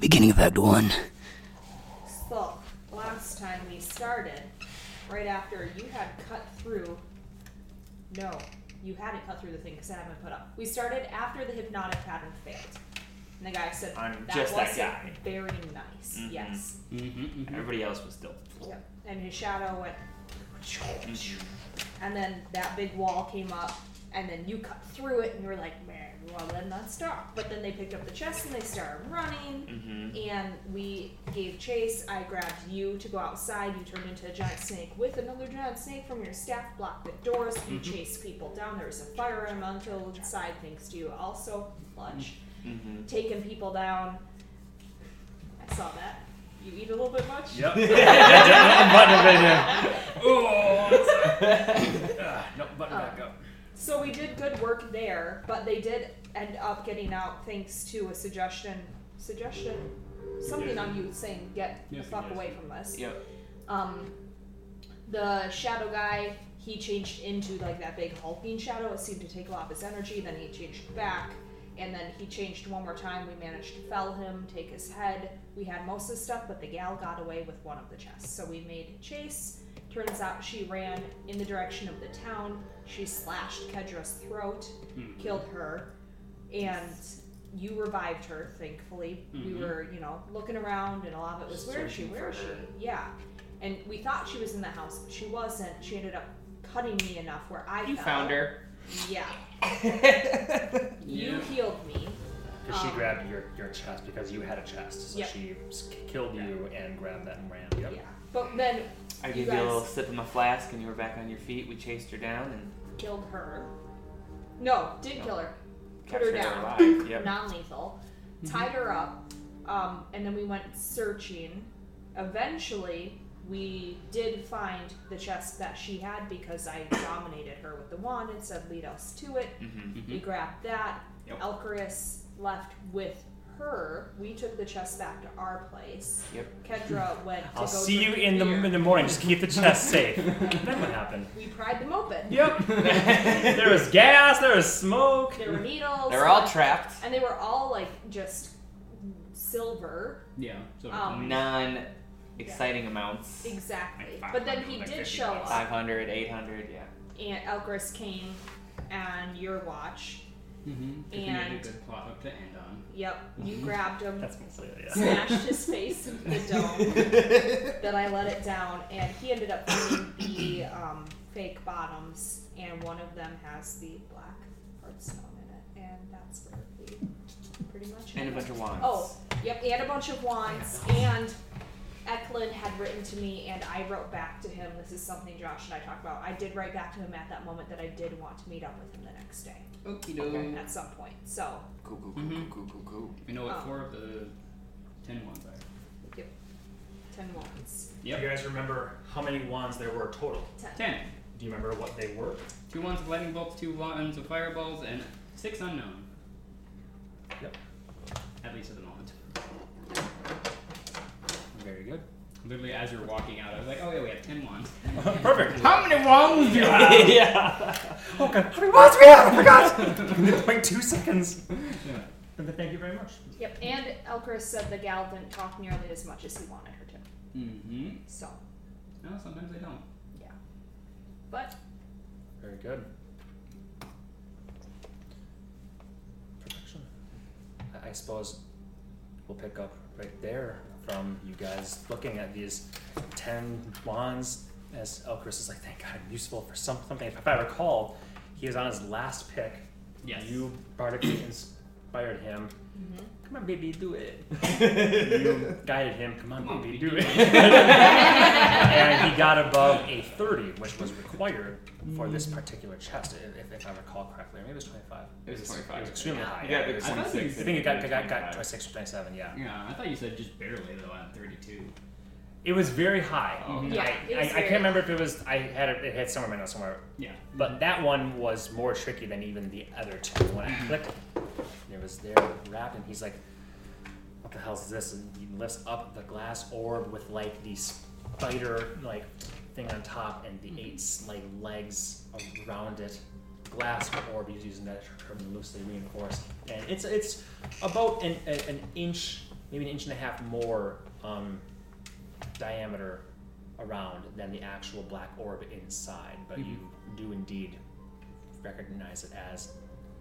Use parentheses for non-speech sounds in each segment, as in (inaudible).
Beginning of Act One. So, last time we started, right after you had cut through. No, you hadn't cut through the thing because it hadn't been put up. We started after the hypnotic pattern failed. And the guy said, I'm that just that wasn't guy." very nice. Mhm. Yes. Mm-hmm, Everybody else was still. Yep. And his shadow went. Mhm. And then that big wall came up, and then you cut through it, and you were like, man, well, then let's stop. But then they picked up the chest and they started running. Mm-hmm. and we gave chase. I grabbed you to go outside. You turned into a giant snake with another giant snake from your staff, blocked the doors. You chased people down. There was a fire elemental inside, thanks to you. Also, lunch. Mm-hmm. Taking people down. I saw that. You eat a little bit much? Yep. I'm buttoning it in. Ah, no, button back up. So we did good work there, but they did end up getting out thanks to a suggestion. Suggestion? Something on you saying, get Yes, the fuck yes. away from this. Yep. um, the shadow guy he changed into like that big hulking shadow it seemed to take a lot of his energy then he changed back and then he changed one more time we managed to fell him take his head we had most of the stuff but the gal got away with one of the chests so we made chase turns out she ran in the direction of the town she slashed kedra's throat killed her and you revived her thankfully we Mhm. were you know looking around and a lot of it was where is she where is she yeah and we thought she was in the house but she wasn't she ended up cutting me enough where i You fell. found her. yeah (laughs) you Yeah. healed me Because she Um, grabbed your, your chest because you had a chest. So Yep. she killed you and grabbed that and ran. Yep. yeah but then I You gave you a little sip of my flask, and you were back on your feet. We chased her down and killed her no didn't No. kill her put her captured her down. Yep. (laughs) non-lethal tied her up um, and then we went searching eventually we did find the chest that she had because i (coughs) dominated her with the wand and said lead us to it Mm-hmm. we grabbed that Yep. elcarus left with her we took the chest back to our place Yep. kendra (laughs) went to I'll go see you drink in the beer. in the morning. Just keep the chest (laughs) safe. then what happened? we pried them open Yep. (laughs) there was gas. There was smoke. there were needles They were all trapped. and they were all like just silver Yeah. So Um, Non-exciting amounts. Exactly. Like but then he like did show bucks. up, 500, 800, yeah. and Elgris came and your watch. Mm-hmm. And- a good plot hook to end on. Yep, you grabbed him, That's mostly it. Yeah. smashed his (laughs) face into the dome. (laughs) then I let it down, and he ended up finding the um, fake bottoms, and one of them has the black heartstone in it, and that's where we pretty much. And a bunch of wands. Oh, yep, and a bunch of wands. And Eklund had written to me, and I wrote back to him. This is something Josh and I talked about. I did write back to him at that moment that I did want to meet up with him the next day Okie Okay. at some point. So, Cool, cool, cool, Mhm. cool, cool, cool, We know what Oh. four of the ten ones are. yep, 10 wands. Do you guys remember how many wands there were total? 10. Ten. Do you remember what they were? Two wands of lightning bolts, two wands of fireballs, and six unknown. Yep. At least at the moment. Very good. Literally, as you're walking out, I was like, oh yeah, we have ten wands. (laughs) Perfect. How many wands do you (laughs) have? yeah. Okay. How many wands we have? I forgot. Like two seconds. Yeah. But Thank you very much. Yep, and Elchris said the gal didn't talk nearly as much as he wanted her to. Mm-hmm. So, No, sometimes they don't. yeah. But, Very good. Perfection. I, I suppose we'll pick up right there from you guys looking at these ten wands. As Elchris is like, thank God, I'm useful for some, something. If I recall, he was on his last pick. Yes. You bardically inspired him. mhm. Come on, baby, do it. (laughs) you guided him. Come on, Come on, baby, baby, do do it. (laughs) and he got above a 30, which was required for this mm. particular chest, if, if I recall correctly. Or maybe it was 25. It was 25, It was extremely yeah. high. You got it was- I 26. you I think it got, got, got 25. 26 or 27, yeah. Yeah, I thought you said just barely though at 32. It was very high. Oh, Yeah, I, it I, was I can't remember if it was, I had it, it had somewhere in my notes somewhere. Yeah. But that one was more tricky than even the other two. When I mm-hmm. clicked, it was there wrapped, and he's like, "What the hell is this?" And he lifts up the glass orb with like the spider like thing on top and the eight like legs around it. Glass orb. He's using that term loosely reinforced, and it's it's about an, a- an inch maybe an inch and a half more um, diameter around than the actual black orb inside, but you do indeed recognize it as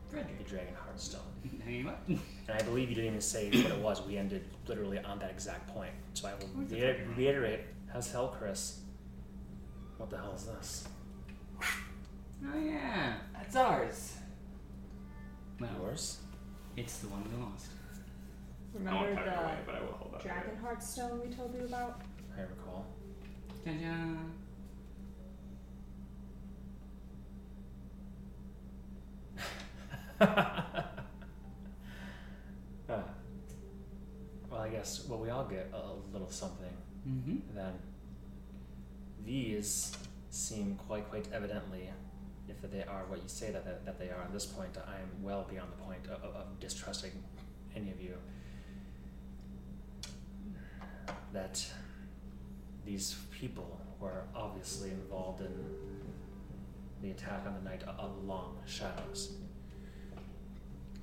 the Frederick. Dragon Heartstone. Hanging (laughs) up. And I believe you didn't even say what it was. We ended literally on that exact point. So I will What's it reiter- talking reiterate as hell, Chris. What the hell is this? Oh yeah. That's ours. Well, Yours? it's the one we lost. I won't Remember tuck it away, the but I will hold up. Dragon Heart Stone we told you about? I recall. Ta-da. (laughs) Ah. well, I guess well we all get a little something Mm-hmm. then. These seem quite quite evidently, if they are what you say that, that, that they are at this point, I am well beyond the point of, of, of distrusting any of you. That these people were obviously involved in the attack on the Night of Long Shadows.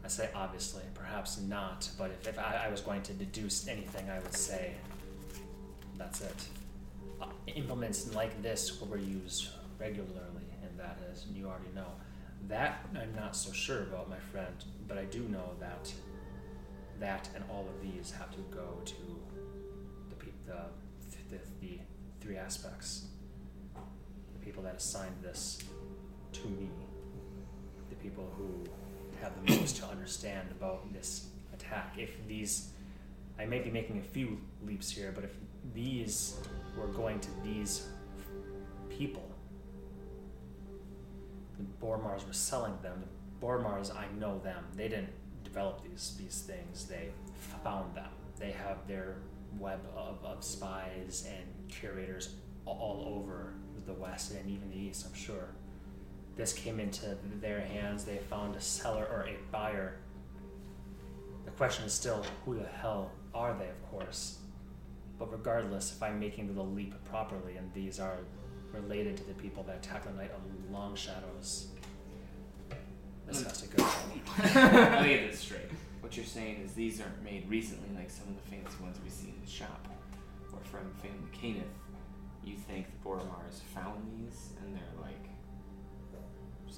I say obviously, perhaps not, but if, if I, I was going to deduce anything, I would say that's it. Uh, implements like this were used regularly, and that is, and you already know. That I'm not so sure about, my friend, but I do know that that and all of these have to go to the pe- the, the, the three aspects. The people that assigned this to me, the people who have the most to understand about this attack. If these, I may be making a few leaps here, but if these were going to these people, the Boromars were selling them. The Boromars, I know them. They didn't develop these these things. They found them. They have their web of, of spies and curators all over the West and even the East, I'm sure. This came into their hands. They found a seller or a buyer. The question is still, who the hell are they, of course? But regardless, if I'm making the leap properly and these are related to the people that attack the Night of Long Shadows, this has to go. (laughs) Let me get this straight. What you're saying is these aren't made recently like some of the fancy ones we see in the shop. Or from Family Cannith. You think the Boromars found these and they're like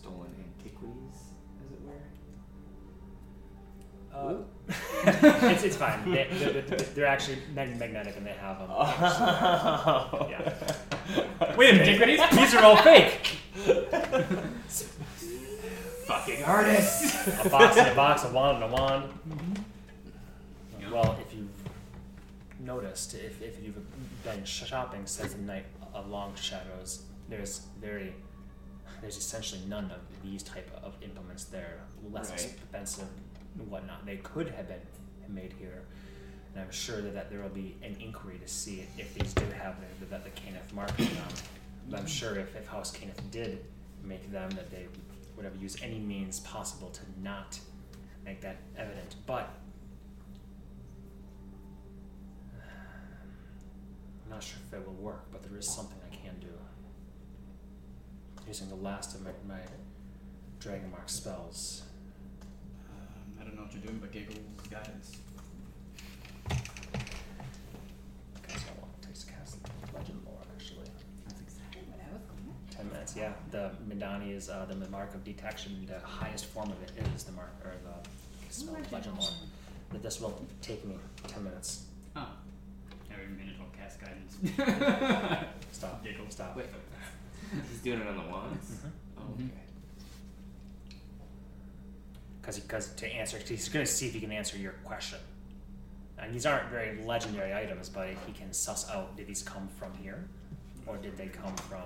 stolen antiquities, as it were? Uh, (laughs) it's, it's (laughs) fine. They, they're, they're, they're actually mag- magnetic and they have them. Oh. (laughs) Yeah. Wait a minute. These are all fake. Fucking artists! A box and a box, a wand and a wand. Yeah. Well, if you've noticed, if, if you've been shopping since the night of long shadows, there's very, there's essentially none of these type of implements there. Less Right. expensive and whatnot. They could have been made here. And I'm sure that, that there will be an inquiry to see if these do have the, the, the Cannith mark on them. But I'm sure if, if House Cannith did make them, that they would have used any means possible to not make that evident. But (sighs) I'm not sure if it will work, but there is something I can do. Using the last of my, my Dragon Mark spells. Um, I don't know what you're doing, but Giggle's guidance. Guess how long it takes to cast Legend Lore, actually. That's exactly what I was going Ten minutes, yeah. The Medani is uh, the mark of detection. The highest form of it is the mark, or the spell of Legend Lore. But this will take me ten minutes. Oh. Every minute I'll cast guidance. Stop. Giggle. Stop. Wait, (laughs) he's doing it on the wands? Mhm. Oh, Mhm. okay. because because to answer he's going to see if he can answer your question and these aren't very legendary items but if he can suss out did these come from here or did they come from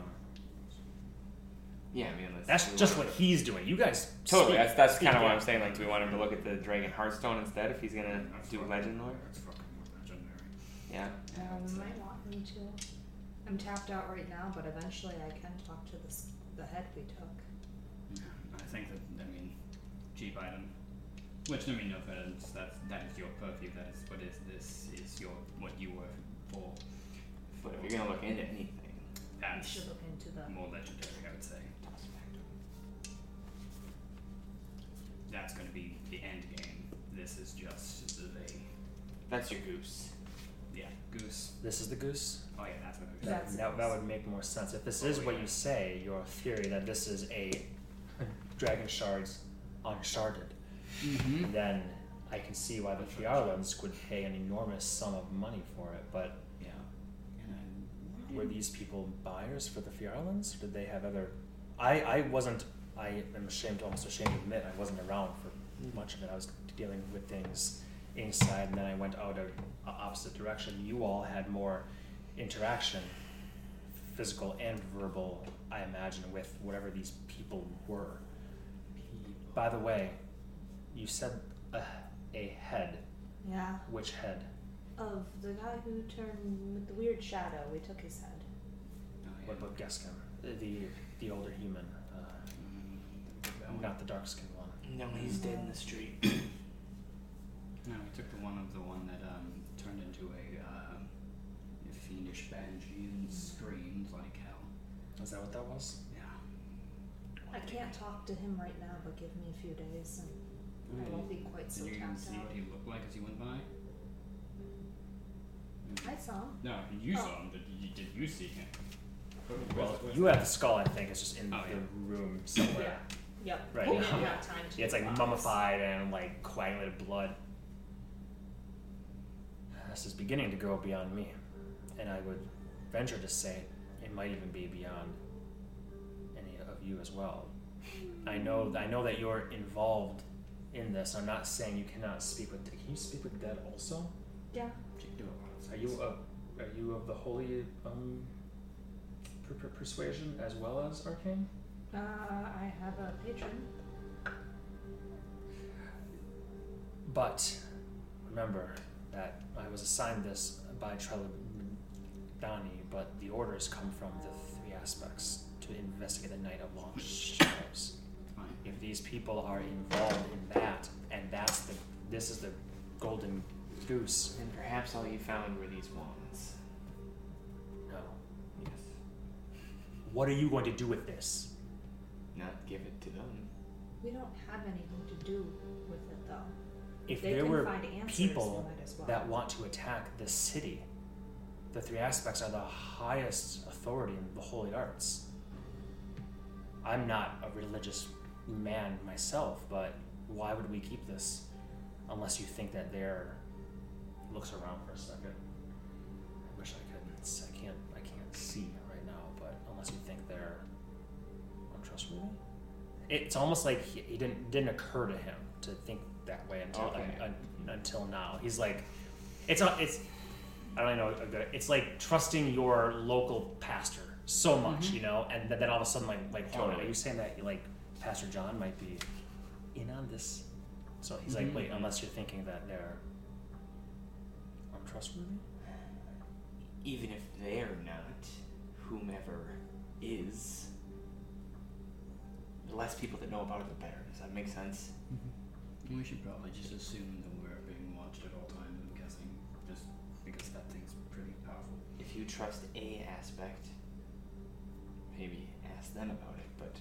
Yeah, I mean, let's that's just wanna- what he's doing you guys Totally, speak- that's, that's kind of what. I'm saying. Like, do we want him to look at the Dragon Hearthstone instead if he's gonna do Legend Lore? That's fucking legendary. Yeah. Um, we might want me to. I'm tapped out right now, but eventually I can talk to this, the head we took. Yeah, I think that I mean cheap item. Which I mean no offense, that's that is your purview, that is what is this is your what you were for. But if you're gonna look into anything, We That's should look into the. more legendary I would say. That's gonna be the end game. This is just the That's your goose. Yeah, goose. This is the goose. Oh yeah, that's what it was. That, That's that, that would make more sense. If this Oh, is what yeah. you say, your theory that this is a dragon shards uncharted, Mm-hmm. then I can see why the Phiarlans would pay an enormous sum of money for it. But Yeah. And I, were these people buyers for the Phiarlans? Did they have other? I I wasn't. I am ashamed, almost ashamed to admit, I wasn't around for much of it. I was dealing with things inside, and then I went out a, a opposite direction. You all had more interaction, physical and verbal, I imagine, with whatever these people were. By the way, you said a, a head. Yeah. Which head? Of the guy who turned with the weird shadow, we took his head. yeah. What about Geskin? The the older human, uh, not the dark skinned one. No, he's dead in the street. (coughs) No, we took the one of the one that um, turned into a, um, a fiendish and screamed like hell. Is that what that was? Yeah. I can't talk to him right now, but give me a few days and I mm-hmm. won't be quite so Did you see what he looked like as he went by? I saw him. No, you Oh. saw him. Did you, did you see him? Well, you have the skull, I think. It's just in Oh, the yeah. room somewhere. yeah. Yep. Right. We didn't have time to Yeah, it's like box. mummified and like coagulated blood. This is beginning to go beyond me, and I would venture to say it might even be beyond any of you as well. I know, I know that you're involved in this. I'm not saying you cannot speak with. dead. Can you speak with dead also? Yeah. She can do it. Are you of are you of the holy um, per- per- persuasion as well as arcane? Uh, I have a patron. But remember that I was assigned this by Trelladani, but the orders come from the three aspects to investigate the Night of Long Shadows. If these people are involved in that, and that's the this is the golden goose. And perhaps all you found were these wands. No. Yes. What are you going to do with this? Not give it to them. We don't have anything to do with it though. If they there were answers, people we might as well. that want to attack the city. The three aspects are the highest authority in the holy arts. I'm not a religious man myself, but why would we keep this unless you think that they're looks around for a second. I wish I could I can't I can't see right now, but unless you think they're untrustworthy. It's almost like he, he didn't didn't occur to him to think that way until Okay. un, un, until now. He's like, it's a, it's I don't know. a good- It's like trusting your local pastor so much, Mhm. you know, and then, then all of a sudden, like, like, hold on, Totally. are you saying that like Pastor John might be in on this? So he's Mhm. like, wait, unless you're thinking that they're untrustworthy. Even if they're not, whomever is, the less people that know about it, the better. Does that make sense? We should probably just assume powerful. You trust a aspect, maybe ask them about it. But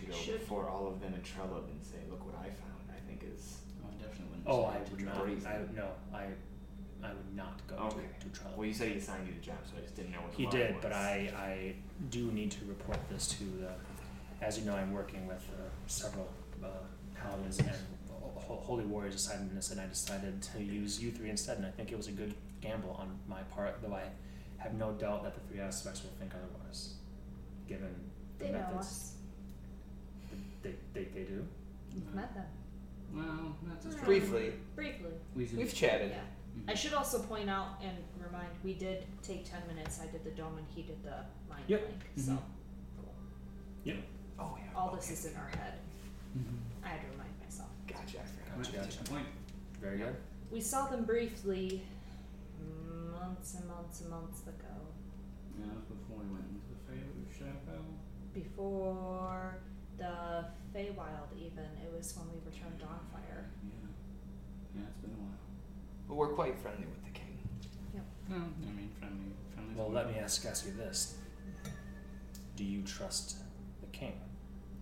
to go Should- before all of them in Trello and say, "Look what I found," I think is Oh, I definitely wouldn't Oh, I would not. Brazen. I no, I, I would not go Okay. to to trial. well. You said he assigned you the job, so I just didn't know what the He did, was. but I, I do need to report this to the, as you know, I'm working with uh, several uh, paladins and ho- ho- holy warriors assigned in this, and I decided to use you three instead, and I think it was a good gamble on my part, though I have no doubt that the three aspects will think otherwise, given the They know methods. us. They, they, they do? We've met them. Well, that's a strong briefly. Briefly. We've, We've chatted. Yeah. Mhm. I should also point out and remind we did take ten minutes. I did the dome and he did the mind Yep. link. So Mhm. cool. Oh yeah. All okay. this is in our head. Mhm. I had to remind myself. Gotcha. I forgot. Gotcha, gotcha. Point. Very good. We saw them briefly months and months and months ago. Yeah, that was before we went into the Fey Shadow. Before the Feywild even. It was when we returned Dawnfire. Yeah. Yeah, it's been a while. But we're quite friendly with the king. Yep. No, I mean, friendly, friendly. Well, let me ask, ask you this. Do you trust the king?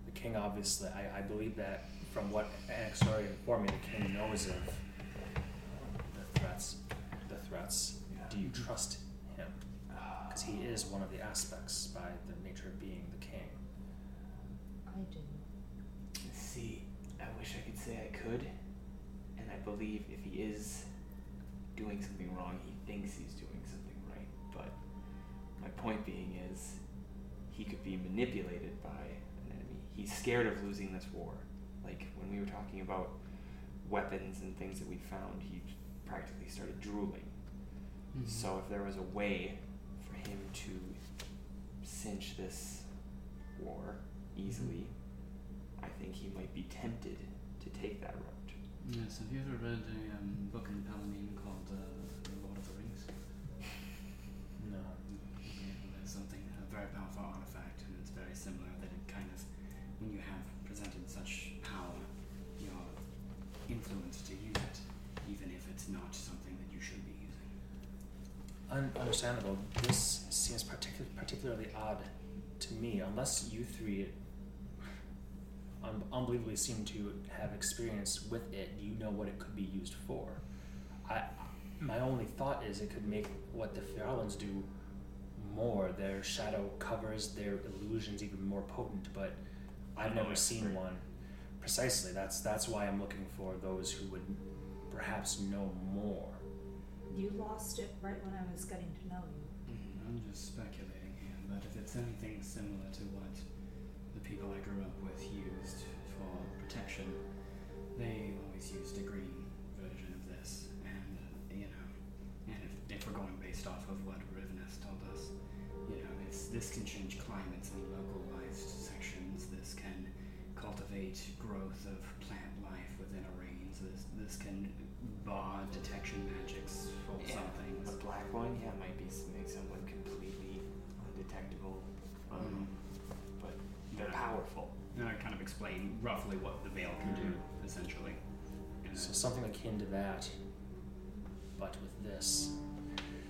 The king, obviously, I, I believe that from what Anaxori informed me, the king knows of the threats. the threats. Trust him because he is one of the aspects by the nature of being the king. I do. See, I wish I could say I could, and I believe if he is doing something wrong, he thinks he's doing something right. But my point being is, he could be manipulated by an enemy. He's scared of losing this war. Like when we were talking about weapons and things that we found, he practically started drooling. Mm-hmm. So if there was a way for him to cinch this war easily, I think he might be tempted to take that route. Yes, have you ever read a um, book in Paladin called uh, The Lord of the Rings? (laughs) No. Yeah, there's something, a very powerful artifact, and it's very similar that it kind of, when you have presented such power, you're influenced to use it, even if it's not something that you should be using. Un- understandable. This seems particu- particularly odd to me, unless you three un- unbelievably seem to have experience with it. Do you know what it could be used for? I, my only thought is it could make what the Farlands do more. Their shadow covers their illusions even more potent, but I've never seen one. Precisely. That's that's why I'm looking for those who would perhaps know more. You lost it right when I was getting to know you. I'm just speculating here, but if it's anything similar to what the people I grew up with used for protection, they always used a green version of this, and uh, you know, and if, if we're going based off of what Rivenus told us, you know, it's this can change climates in localized sections. This can cultivate growth of plant life within a range. This this can bar detection things. A black one, yeah, might be s- make someone completely undetectable, um, mm-hmm. but they're Yeah. powerful. And I kind of explain roughly what the veil can do, mm-hmm. essentially. And, So something akin to that, but with this.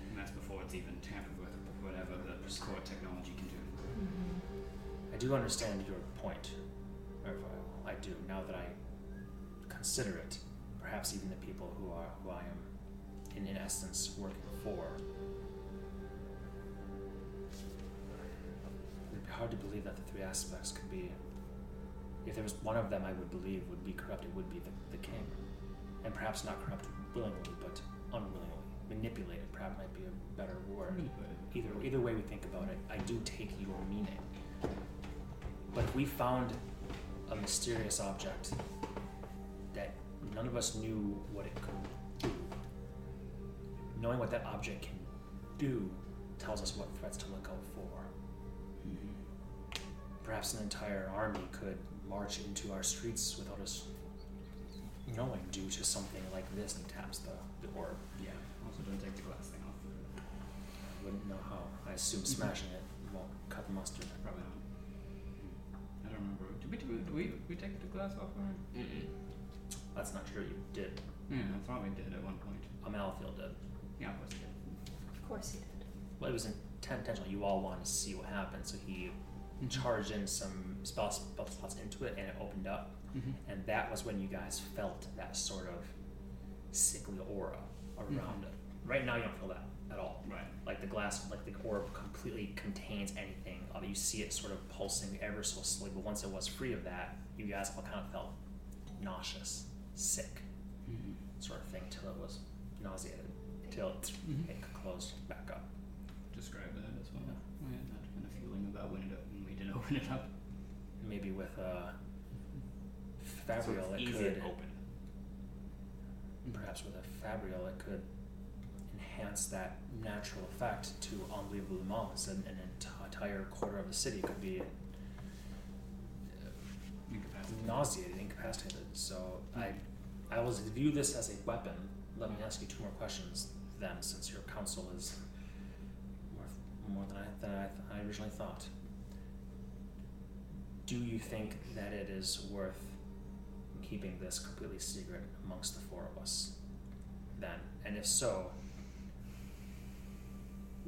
and that's before it's even tampered with, whatever the core technology can do. Mm-hmm. I do understand your point, Irvile. I do. Now that I consider it, perhaps even the people who are who I am, in, in essence, working for. It'd be hard to believe that the three aspects could be. If there was one of them, I would believe would be corrupt. It would be the, the king, and perhaps not corrupt willingly, but unwillingly manipulated. Perhaps might be a better word. Either either way we think about it, I do take your meaning. But if we found a mysterious object that none of us knew what it could knowing what that object can do tells us what threats to look out for. Mm-hmm. Perhaps an entire army could march into our streets without us knowing due to something like this and taps the, the orb. Yeah. Also, don't take the glass thing off. I wouldn't know how. I assume mm-hmm. smashing it won't cut the mustard. Probably not. I don't remember. Did we, did we, did we, we take the glass off? Or? Mm-mm. That's not true. You did. Yeah, I thought we did at one point. Amalfield did. Yeah, of course we did. Of course he did. Well, it was inten- intentional. You all wanted to see what happened, so he Mm-hmm. charged in some spell, spell slots into it, and it opened up. Mm-hmm. And that was when you guys felt that sort of sickly aura around Mhm. it. Right now, you don't feel that at all. Right. Like the glass, like the orb completely contains anything. Although you see it sort of pulsing ever so slowly, but once it was free of that, you guys all kind of felt nauseous, sick, Mm-hmm. sort of thing, till it was nauseated, till it, it closed back up. Describe that as well. Yeah. Oh, we had that kind of feeling about when, it, when we didn't (laughs) open it up. Maybe with uh, So Fabrial, it's it easy could to open. perhaps with a Fabrial, it could enhance that natural effect to unbelievable amounts, and an entire quarter of the city could be uh, Incapacitated. nauseated, incapacitated. So I, mm-hmm. I will view this as a weapon. Let me mm-hmm. ask you two more questions then, since your counsel is more, more than I than I, I originally thought. Do you think that it is worth keeping this completely secret amongst the four of us? Then, and if so,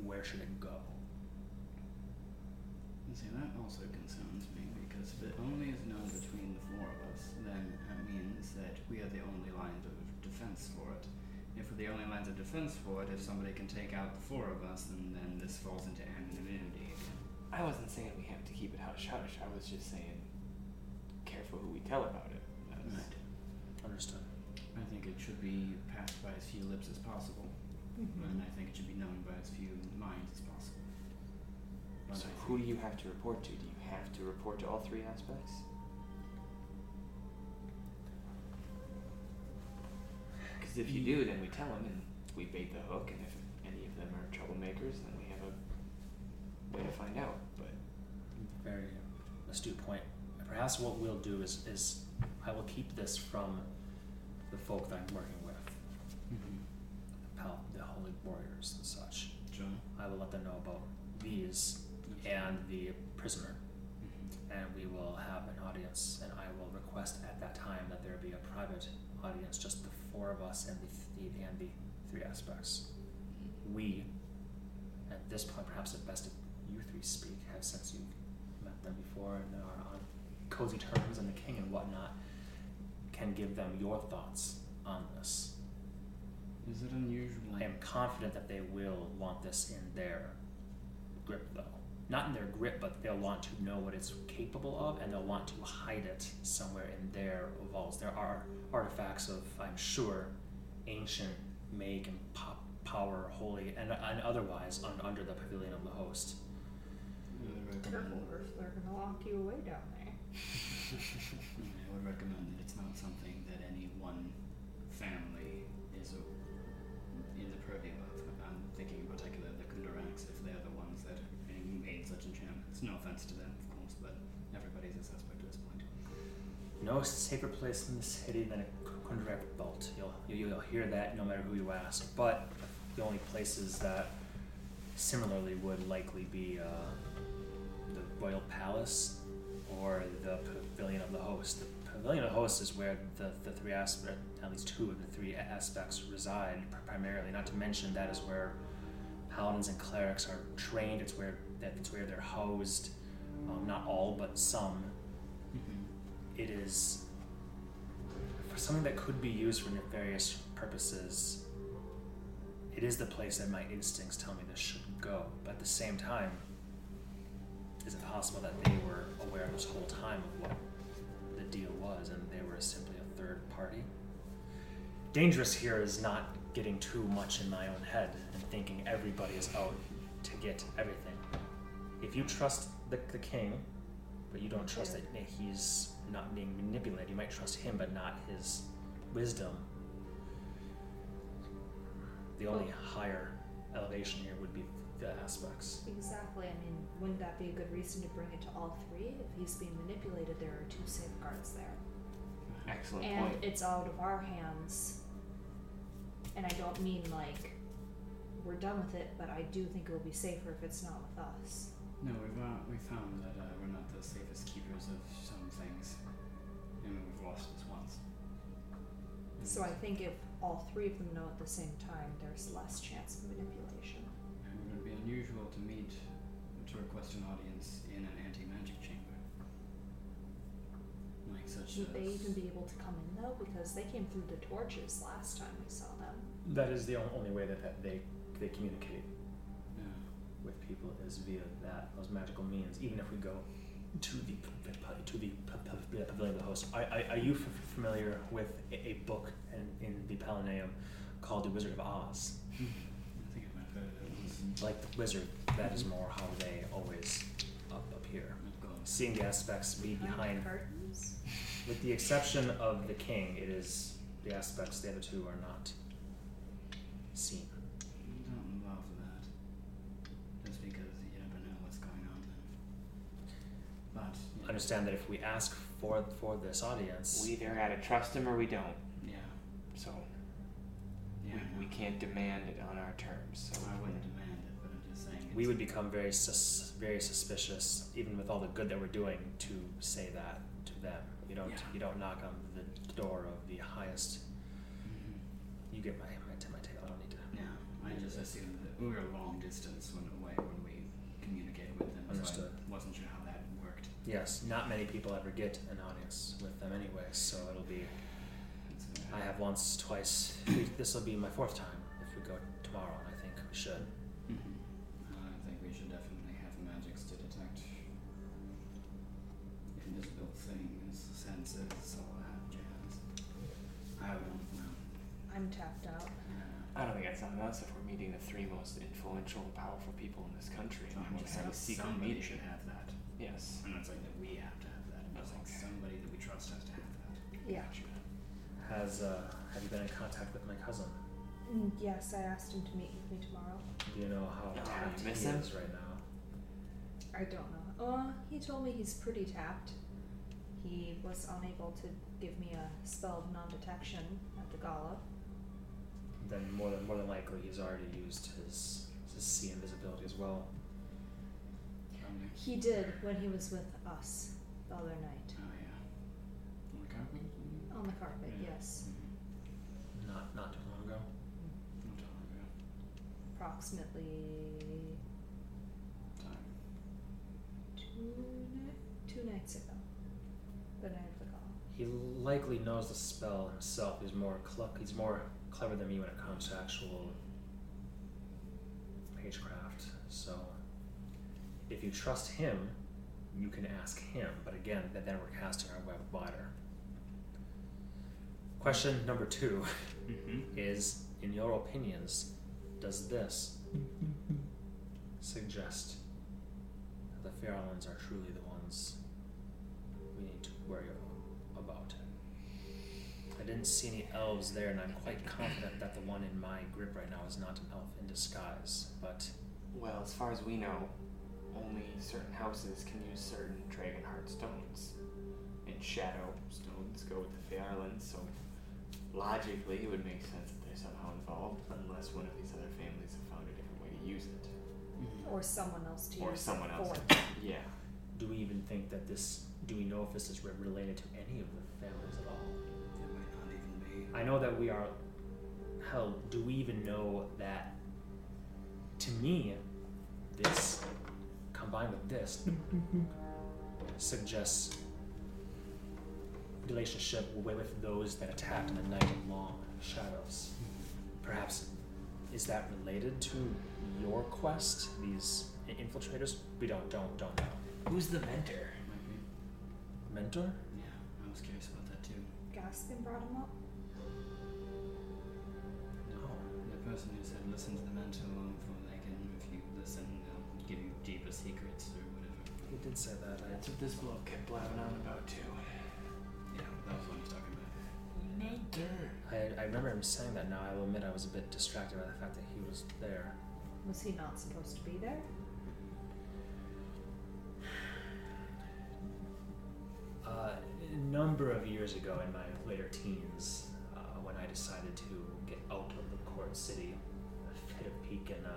where should it go? See, that also concerns me because if it only is known between the four of us, then that means that we are the only lines of defense for it. If we're the only lines of defense for it, if somebody can take out the four of us, then then this falls into anonymity again. I wasn't saying we have to keep it hush hush. I was just saying, careful who we tell about it. That's- Understood. I think it should be passed by as few lips as possible, mm-hmm. and I think it should be known by as few minds as possible. But So who do you have to report to? Do you have to report to all three aspects? Because if you do, then we tell them and we bait the hook, and if any of them are troublemakers, then we have a way to find out. But Very astute point. Perhaps what we'll do is, is I will keep this from the folk that I'm working with, Mhm. the, pal- the holy warriors and such. Sure. I will let them know about these and the prisoner, Mhm. and we will have an audience. And I will request at that time that there be a private audience, just the four of us and the th- and the three aspects. We, at this point, perhaps at best, if you three speak, have since you've met them before and are on cozy terms and the king and whatnot, can give them your thoughts on this. Is it unusual? I am confident that they will want this in their grip, though. Not in their grip, but they'll want to know what it's capable of, and they'll want to hide it somewhere in their vaults. There are artifacts of, I'm sure, ancient make and po- power, holy, and, and otherwise un- under the pavilion of the host. I would Careful, recommend. they're gonna lock you away down there. (laughs) I would recommend that it's not something that any one family is in the purview of. I'm thinking about particular the Kundaraks, if they're the ones that made enchantments. No offense to them, of course, but everybody's a suspect at this point. No safer place in the city than a Kundarak vault. You'll, you- you'll hear that no matter who you ask. But the only places that similarly would likely be uh, the Royal Palace or the Pavilion of the Host. The Pavilion of the Host is where the, the three aspects, at least two of the three aspects reside primarily. Not to mention that is where paladins and clerics are trained. It's where that's where they're housed. Um, not all, but some Mm-hmm. it is for something that could be used for nefarious purposes. It is the place that my instincts tell me this should go, but at the same time, is it possible that they were aware this whole time of what the deal was and they were simply a third party? Dangerous here is not getting too much in my own head and thinking everybody is out to get everything. If you trust the, the king, but you don't trust that he's not being manipulated. You might trust him, but not his wisdom. The only higher elevation here would be the aspects. Exactly. I mean, wouldn't that be a good reason to bring it to all three? If he's being manipulated, there are two safeguards there. excellent and point. it's out of our hands. And I don't mean like we're done with it, but I do think it will be safer if it's not with us. No, we've uh, we found that uh, we're not the safest keepers of some things. and we've lost this once. So I think if all three of them know at the same time, there's less chance of manipulation. And it would be unusual to meet, to request an audience in an anti-magic chamber. Like such Would a... they even be able to come in though? Because they came through the torches last time we saw them. That is the only way that, that they they communicate Yeah. With people is via that those magical means. Even if we go to the p- p- to the p- p- pavilion of the host, are, are, are you f- familiar with a, a book in, in the Palaneum called The Wizard of Oz? Hmm. I think I might have heard of it. It was Like the wizard, that is more how they always up up here. not gone. Seeing the aspects be behind, curtains. with the exception of the king, it is the aspects. The other two are not seen. Don't love that. Just because you never know what's going on then. But, yeah. Understand that if we ask for for this audience, we either gotta trust them or we don't. Yeah. So Yeah. we, we can't demand it on our terms. So I wouldn't demand it, but I'm just saying. we would become very sus- very suspicious, even with all the good that we're doing, to say that to them. You don't Yeah. you don't knock on the door of the highest. Mhm. You get my my, t- my tail. I don't need to. Yeah, I just assumed that we were a long distance when away when we communicated with them, Understood. so I wasn't sure how that worked. Yes, not many people ever get an audience with them anyway, so it'll be I have once, twice. This will be my fourth time if we go tomorrow. I think we should. Mm-hmm. I think we should definitely have magics to detect invisible things, senses, all that jazz. I don't know. I'm tapped out. I don't think that's on us if we're meeting the three most influential and powerful people in this country and I'm we just have a secret meeting. should have that. Yes. I'm not saying that we have to have that. I'm just saying Okay. somebody that we trust has to have that. Yeah. Gotcha. Has uh, have you been in contact with my cousin? Mm, yes, I asked him to meet with me tomorrow. Do you know how Oh, tapped you he him? is right now? I don't know. Uh, he told me he's pretty tapped. He was unable to give me a spell of non-detection at the gala. Then more than more than likely he's already used his his see invisibility as well. Probably. He did when he was with us the other night Oh yeah. On the carpet? on the carpet. Yeah. Yes, Mm-hmm. Not not too long ago. Not too long ago. approximately Time. two ni- two nights ago. The night of the gala. He likely knows the spell himself. He's more cl- he's more clever than me when it comes to actual pagecraft. So if you trust him, you can ask him. But again, then then we're casting our web wider. Question number two Mm-hmm. is, in your opinions, does this suggest that the Phiarlans are truly the ones we need to worry about? I didn't see any elves there, and I'm quite confident that the one in my grip right now is not an elf in disguise. But Well, as far as we know, only certain houses can use certain Dragonheart stones. And Shadow stones go with the Phiarlans, so logically it would make sense that they're somehow involved, unless one of these other families have found a different way to use it. Mm-hmm. Or someone else to Or use someone it else. for. Yeah. do we even think that this? Do we know if this is related to any of the families at all? It might not even be. I know that we are. Hell, do we even know that? To me, this combined with this suggests relationship with with those that attacked in the night of long shadows. Perhaps is that related to your quest? These infiltrators? We don't don't don't know. Who's the mentor? Mentor? Yeah, I was curious about that too. Gaskin brought him up. No. The person who said listen to the mentor long before they can if you listen they'll give you deeper secrets or whatever. He did say that. I, That's what this bloke kept blabbing on about too. Yeah, that was what he was talking about. Mentor. I, I remember him saying that. Now I will admit I was a bit distracted by the fact that he was there. Was he not supposed to be there? (sighs) Uh, a number of years ago, in my later teens, uh, when I decided to get out of the court city, I hit a peak in uh,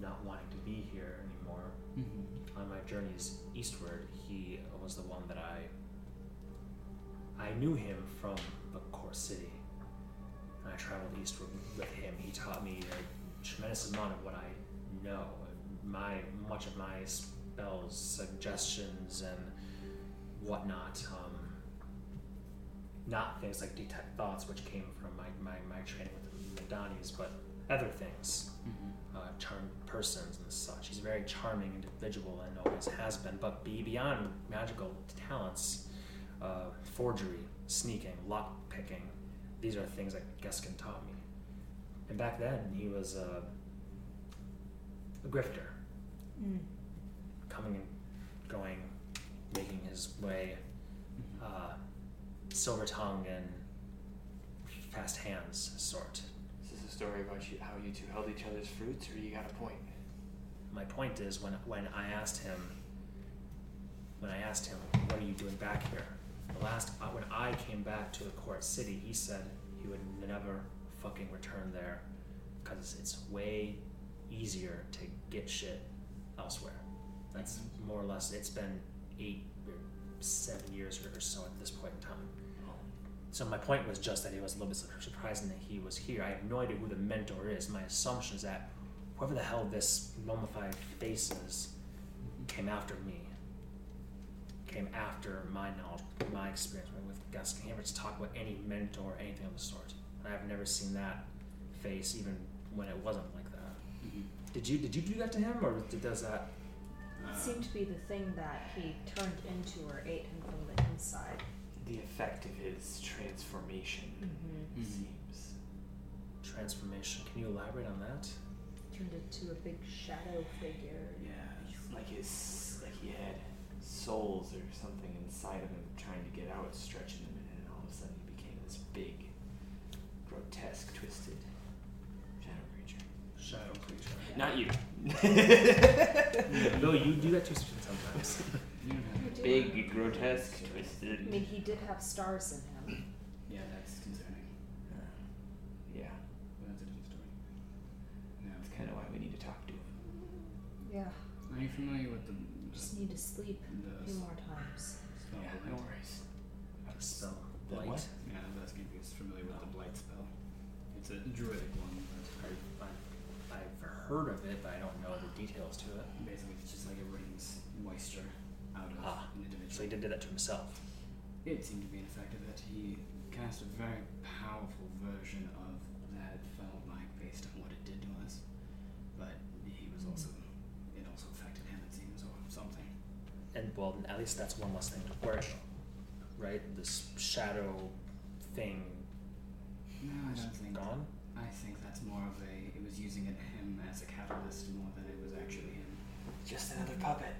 not wanting to be here anymore. Mm-hmm. On my journeys eastward, he was the one that I. I knew him from the court city, and I traveled eastward with him. He taught me a tremendous amount of what I know. My much of my spells, suggestions, and whatnot. Um, not things like detect thoughts, which came from my, my, my training with the Medani's, but other things Mm-hmm. Uh, charmed persons and such. He's a very charming individual and always has been. But be beyond magical talents, uh, forgery, sneaking, lock picking, these are things that Geskin taught me. And back then, he was uh, a grifter, Mm. coming and going, making his way, Mm-hmm. uh, silver tongue and fast hands sort. Is this a story about you, how you two held each other's fruits, or you got a point? my point is when when I asked him when I asked him what are you doing back here the last uh, when I came back to the court city he said he would never fucking return there because it's way easier to get shit elsewhere that's Mhm. more or less it's been eight or seven years or so at this point in time so my point was just that it was a little bit surprising that he was here. I have no idea who the mentor is. My assumption is that whoever the hell this mummified face is came after me. came after my knowledge, my experience with Gus Cambridge to talk about any mentor or anything of the sort. And I've never seen that face even when it wasn't like that. Mhm. Did you did you do that to him, or did, does that? It Uh, seemed to be the thing that he turned into or ate him from the inside. The effect of his transformation Mm-hmm. Mhm. seems. Transformation. Can you elaborate on that? Turned into a big shadow figure. Yeah, like his like he had souls or something inside of him trying to get out, stretching him, and all of a sudden he became this big, grotesque, twisted shadow creature. Shadow creature. Not you. (laughs) Bill, you do that too sometimes. (laughs) you have- big, grotesque, twisted. I mean, he did have stars in him. Yeah, that's concerning. Uh, yeah, But that's a different story. Now, that's kind of why we need to talk to him. Yeah. are you familiar with the, Just need to sleep a few more times. spell yeah, Blight? no worries. Spell The blight. what? Yeah, I was asking if he was familiar with the blight spell. It's a druidic one, but I, I, I've heard of it, but I don't know the details to it. basically it's just like it rains moisture out of Ah, an individual. So he did, did that to himself. It seemed to be an effect of it. He cast a very powerful version of that felt like based on what it did to us. But he was also it also affected him it seems or something. And well, at least that's one less thing to worry about, right? This shadow thing No, I don't think gone. I think that's more of a it was using it him as a catalyst more than it was actually him. Just another puppet.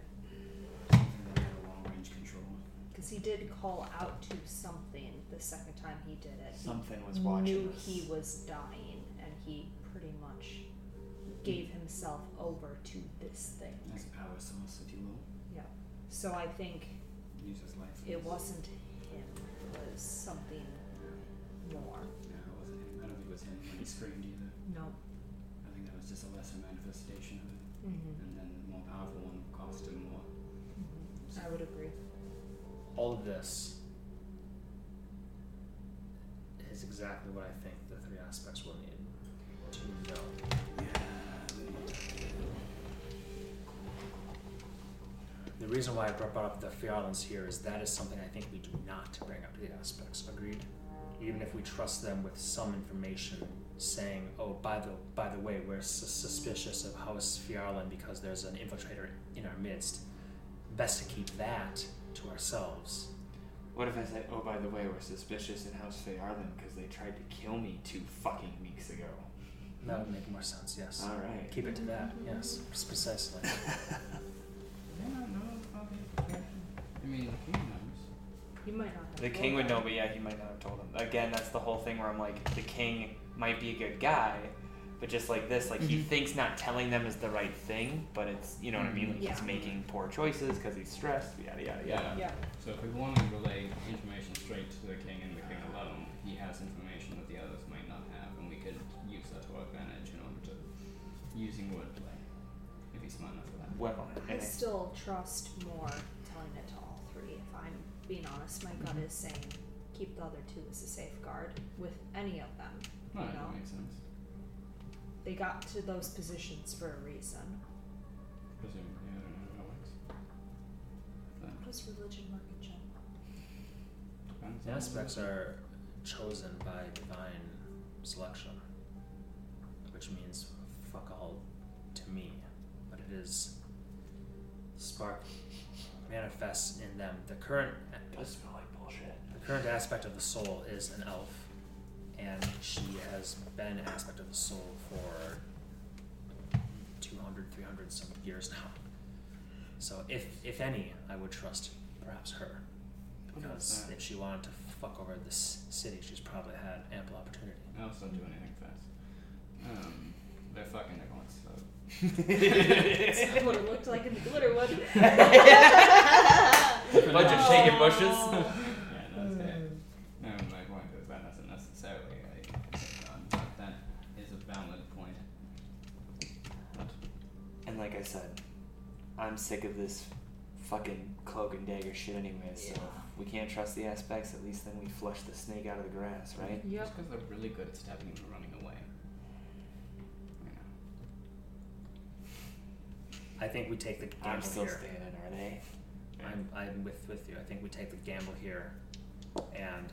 Something that had a long range control. Because he did call out to something the second time he did it. Something was watching knew us. he was dying, and he pretty much gave himself over to this thing. A power source, if you will. Yeah. So I think life. it wasn't him. It was something more. No, it wasn't him. I don't think it was him when he screamed either. No. I think that was just a lesser manifestation of it. Mm-hmm. And then the more powerful one cost him more. I would agree. All of this is exactly what I think the three aspects will need to know. The reason why I brought up the Phiarlans here is that is something I think we do not bring up the aspects. Agreed. Even if we trust them with some information, saying, "Oh, by the by the way, we're sus- suspicious of House Phiarlan because there's an infiltrator in our midst." Best to keep that to ourselves. What if I say, oh, by the way, we're suspicious in House Phiarlan because they tried to kill me two fucking weeks ago? That would make more sense. Yes. All right. Keep it to that. Yes, precisely. (laughs) I don't know about the mean, the king knows. You might not have. The king would know, but yeah, he might not have told him. Again, that's the whole thing where I'm like, the king might be a good guy, but just like this, like he Mhm. thinks not telling them is the right thing, but it's, you know what I mean? Like Yeah. he's making poor choices because he's stressed, yada yada yada. Yeah. So if we want to relay information straight to the king and the king alone, he has information that the others might not have, and we could use that to our advantage in order to using wordplay, if he's smart enough for that. Well, I and I- still trust more telling it to all three. If I'm being honest, my gut Mm-hmm. is saying keep the other two as a safeguard with any of them. You know, that makes sense. They got to those positions for a reason. Presumably, I don't know how it works. But How does religion work in general? depends The on- aspects are chosen by divine selection, which means fuck all to me, but it is spark manifests in them. The current it does smell like bullshit. the current aspect of the soul is an elf, and she has been an aspect of the soul for 200, 300 some years now. So if if any, I would trust perhaps her, because if she wanted to fuck over this city, she's probably had ample opportunity. Elves don't do anything fast. Um, they're fucking their so. That's what it looked like in the Glitterwood. A (laughs) (laughs) bunch of shaking bushes. (laughs) yeah, no, it's fair. No, my point is that doesn't necessarily a um, but that is a valid point. But And like I said, I'm sick of this fucking cloak and dagger shit anyway, so Yeah. if we can't trust the aspects, at least then we flush the snake out of the grass, right? Yep. Just because they're really good at stabbing and running away. You. I think we take the gamble I'm gamble still here. standing, are they? Okay. I'm, I'm with, with you. I think we take the gamble here, and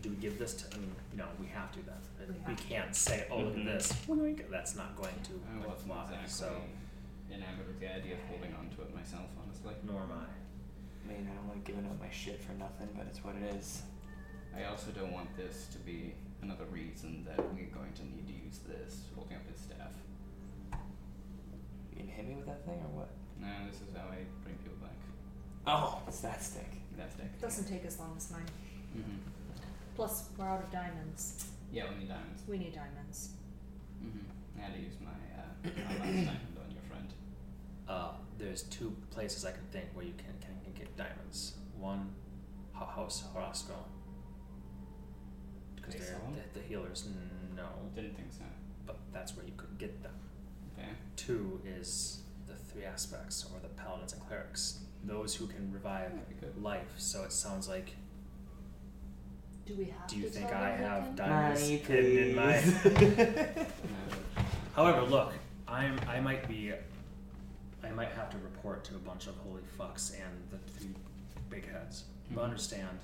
do we give this to? I mean, no, we have to then. We We can't say, oh look at Mhm. this. That's not going to I like, wasn't fly. exactly So enamored with the idea of holding on to it myself, honestly. nor am I. I mean, I don't like giving up my shit for nothing, but it's what it is. I also don't want this to be another reason that we're going to need to use this holding up his staff. You gonna hit me with that thing or what? No, this is how I bring people back. Oh, it's that stick. That stick. Doesn't take as long as mine. Mm-hmm. Plus, we're out of diamonds. Yeah, we need diamonds. We need diamonds. Mm-hmm. I had to use my, uh, my last diamond on your friend. Uh, there's two places I can think where you can can, can get diamonds. One, Ho- House Jorasco. Because They they're the, the healers. No, Didn't think so. but that's where you could get them. Okay. Two is the three aspects, or the paladins and clerics. Those who can revive Very life. So it sounds like. Do we have Do you to think I have can? diamonds hidden in my? (laughs) (laughs) (laughs) However, look, I'm I might be. I might have to report to a bunch of holy fucks and the three big heads. But Mhm. understand,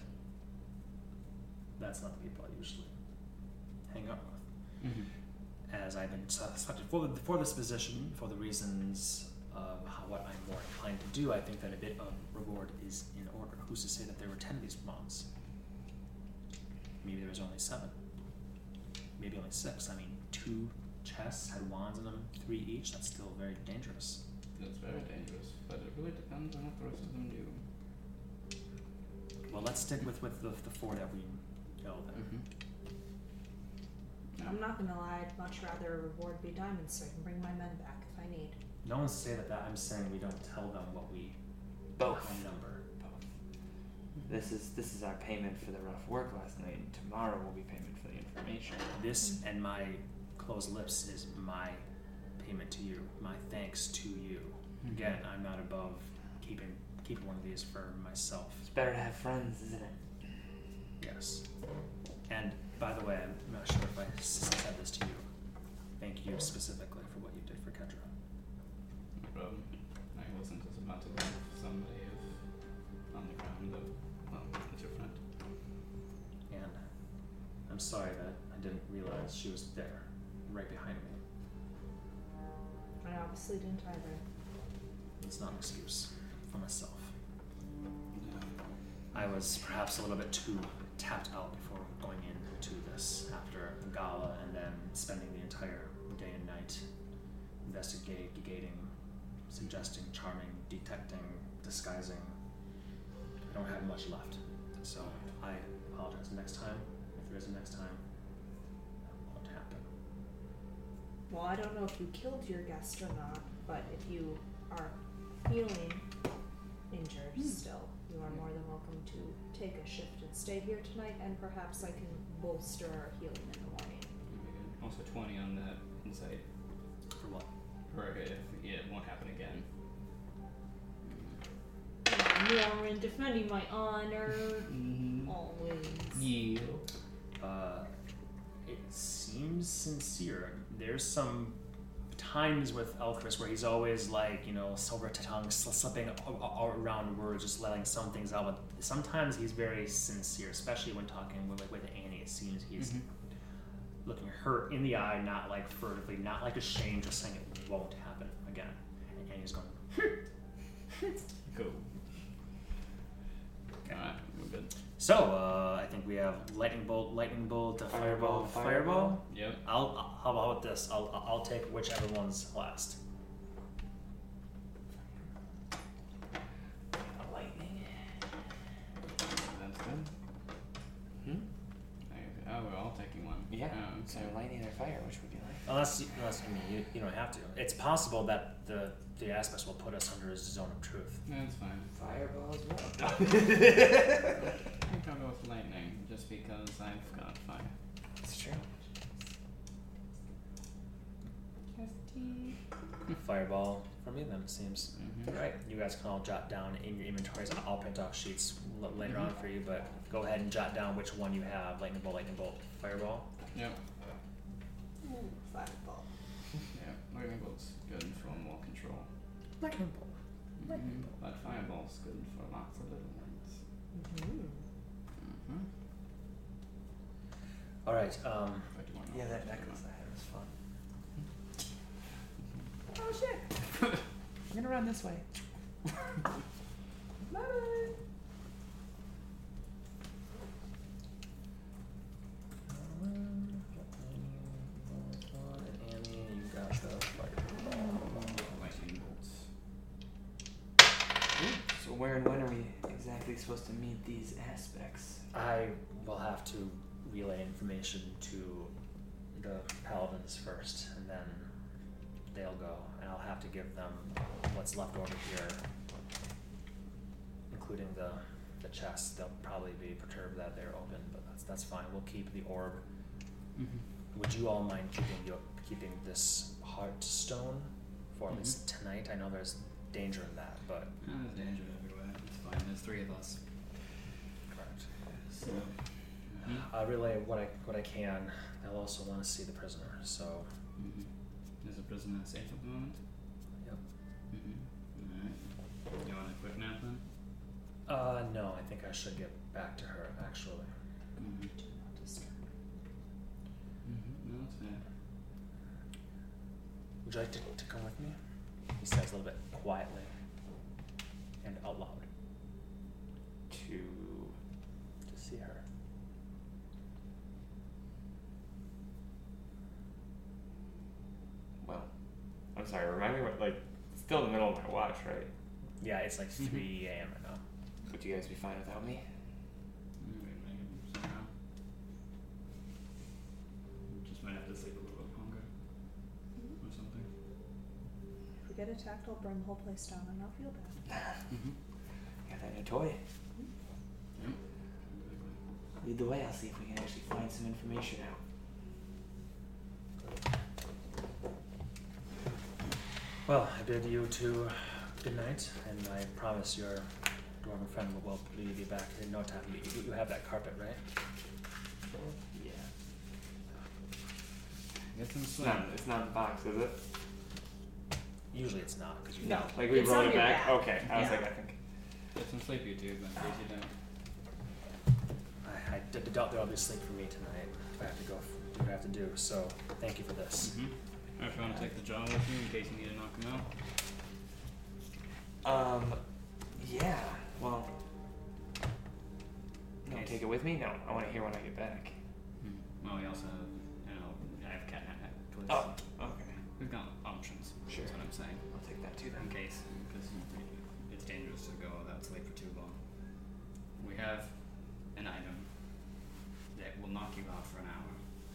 that's not the people I usually hang out with. Mm-hmm. As I've been selected for, for this position, for the reasons of how, what I'm more inclined to do, I think that a bit of reward is in order. Who's to say that there were ten of these wands? Maybe there was only seven. Maybe only six. I mean, two chests had wands in them, three each. That's still very dangerous. That's very dangerous, but it really depends on what the rest of them do. Well, let's stick with, with the, the four that we know then. Mm-hmm. I'm not gonna lie, I'd much rather a reward be diamonds so I can bring my men back if I need. No one's say that, that I'm saying we don't tell them what we Both. how number. Both. This is this is our payment for the rough work last night, and tomorrow will be payment for the information. This and my closed lips is my payment to you, my thanks to you. Hmm. Again, I'm not above keeping keeping one of these for myself. It's better to have friends, isn't it? Yes. And by the way, I'm not sure if I s- said this to you. Thank you specifically for what you did for Kendra. No problem. Um, I wasn't just about to leave somebody if on the ground of, well, um, it's your friend. And I'm sorry that I didn't realize she was there, right behind me. I obviously didn't either. It's not an excuse for myself. I was perhaps a little bit too tapped out before going into this after a gala and then spending the entire day and night investigating, suggesting, charming, detecting, disguising. I don't have much left. So I apologize. Next time, if there is a next time, that won't happen. Well, I don't know if you killed your guest or not, but if you are feeling injured still, you are more than welcome to take a shift and stay here tonight, and perhaps I can bolster our healing in the morning. Also 20 on that insight. For what? For if it won't happen again. More in defending my honor, Mm-hmm. always. Yeah. Uh, it seems sincere. There's some times with Elchris where he's always like, you know, silver tongue, sl- slipping around words, just letting some things out. But sometimes he's very sincere, especially when talking with, with Annie. It seems he's Mhm. looking her in the eye, not like furtively, not like ashamed, just saying it won't happen again. And Annie's going, Go. Alright, we're good. So uh, I think we have lightning bolt, lightning bolt, uh, fireball, Fireball, fireball. fireball. Yep. I'll. How about this? I'll. I'll take whichever one's last. Lightning. That's good. Hmm? I- Oh, we're all taking one. Yeah. Oh, So okay. lightning or fire, which would you like? Unless, you- unless I mean, you, you don't have to. It's possible that the the aspects will put us under a zone of truth. That's fine. Fireball as well. (laughs) (laughs) I think I'll go with lightning, just because I've got fire. It's true. Fireball for me, then it seems. Mm-hmm. Right. You guys can all jot down in your inventories. I'll print off sheets l- later on Mhm. for you, but go ahead and jot down which one you have: lightning bolt, lightning bolt, fireball. Yep. Ooh, fireball. (laughs) Yeah. Lightning bolt's good for more control. Lightning bolt. Lightning Mhm. But fireball's good for right. Um, But do you want Yeah, that necklace I had was fun. Oh shit. I'm gonna run this way. Bye. and Annie, you got the fireball. lightning bolts? So where and when are we exactly supposed to meet these aspects? I will have to relay information to the paladins first, and then they'll go, and I'll have to give them what's left over here, including the the chests. They'll probably be perturbed that they're open, but that's that's fine. We'll keep the orb. Mm-hmm. Would you all mind keeping your keeping this heart stone for at least tonight? I know there's danger in that, but Oh, there's danger everywhere. It's fine. There's three of us. correct. So. Mhm, I'll relay what I what I can. They'll also want to see the prisoner, so mhm. Is the prisoner safe at the moment? Yep. Mm-hmm. Alright. Do you want a quick nap then? uh no, I think I should get back to her actually. Mm-hmm. Mm-hmm. No, it's fair. Would you like to, to come with me? He says a little bit quietly and out loud To to see her. well, I'm sorry. Remind me what like still in the middle of my watch, right? Yeah, it's like Mhm. three a.m. right now. Would you guys be fine without me? We make it somehow. Just might have to sleep a little bit longer or something. If we get attacked, I'll burn the whole place down and I'll feel bad. (laughs) Mm-hmm. Got that new toy. Yep. Exactly. Lead the way. I'll see if we can actually find some information out. Well, I bid you to good night, and I promise your dwarven friend will, will be back in no time. You, you, you have that carpet, right? Yeah. Get some It's sleep. not. It's not in the box, is it? Usually it's not because you No. Like we It's rolled it your back. back. Okay. I was Yeah. like, I think. Get some sleep, you two, in case you don't. I, I d- doubt there'll be sleep for me tonight if I have to go f- do what I have to do. So thank you for this. Mm-hmm. Or if you want to take the jar with you in case you need to knock him out. Um. Yeah. Well. No, Okay. take it with me. No, I want to hear when I get back. Mm-hmm. Well, we also have, you know, I have cat necklace. Oh. Okay. We've got options. Sure. That's what I'm saying. I'll take that too In then. case, because it's dangerous to go without sleep for too long. We have an item that will knock you out for an hour.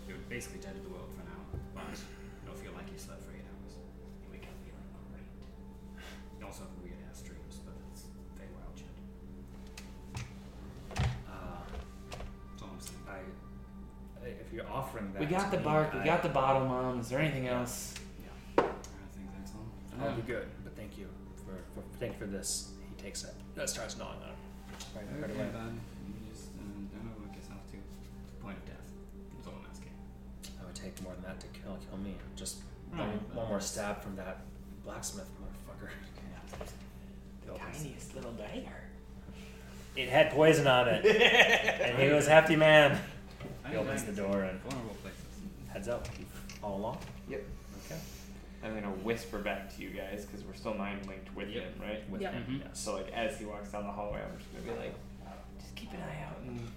You're basically dead to the world for an hour, (clears throat) but you'll feel like you slept for eight hours. You wake up feeling great. You also have weird ass dreams, but it's very wild shit. Uh, That's all I'm saying. I, if you're offering that, We got to the me, bark. We I- got the bottle, mom. Is there anything else? Yeah, I think that's all. For I'll be good, but thank you for, for thank you for this. He takes it. That starts gnawing on it. Right, right Okay, away. then. Would take more than that to kill kill me. Just Right, one, one more stab from that blacksmith motherfucker. (laughs) The tiniest little dagger. It had poison on it, (laughs) and he was a hefty man. He opens the door and vulnerable places. heads out. All along. Yep. Okay. I'm gonna whisper back to you guys because we're still mind linked with Yep. him, right? With Yep. him, Mhm. yes. So like as he walks down the hallway, I'm just gonna be like, just keep an eye out and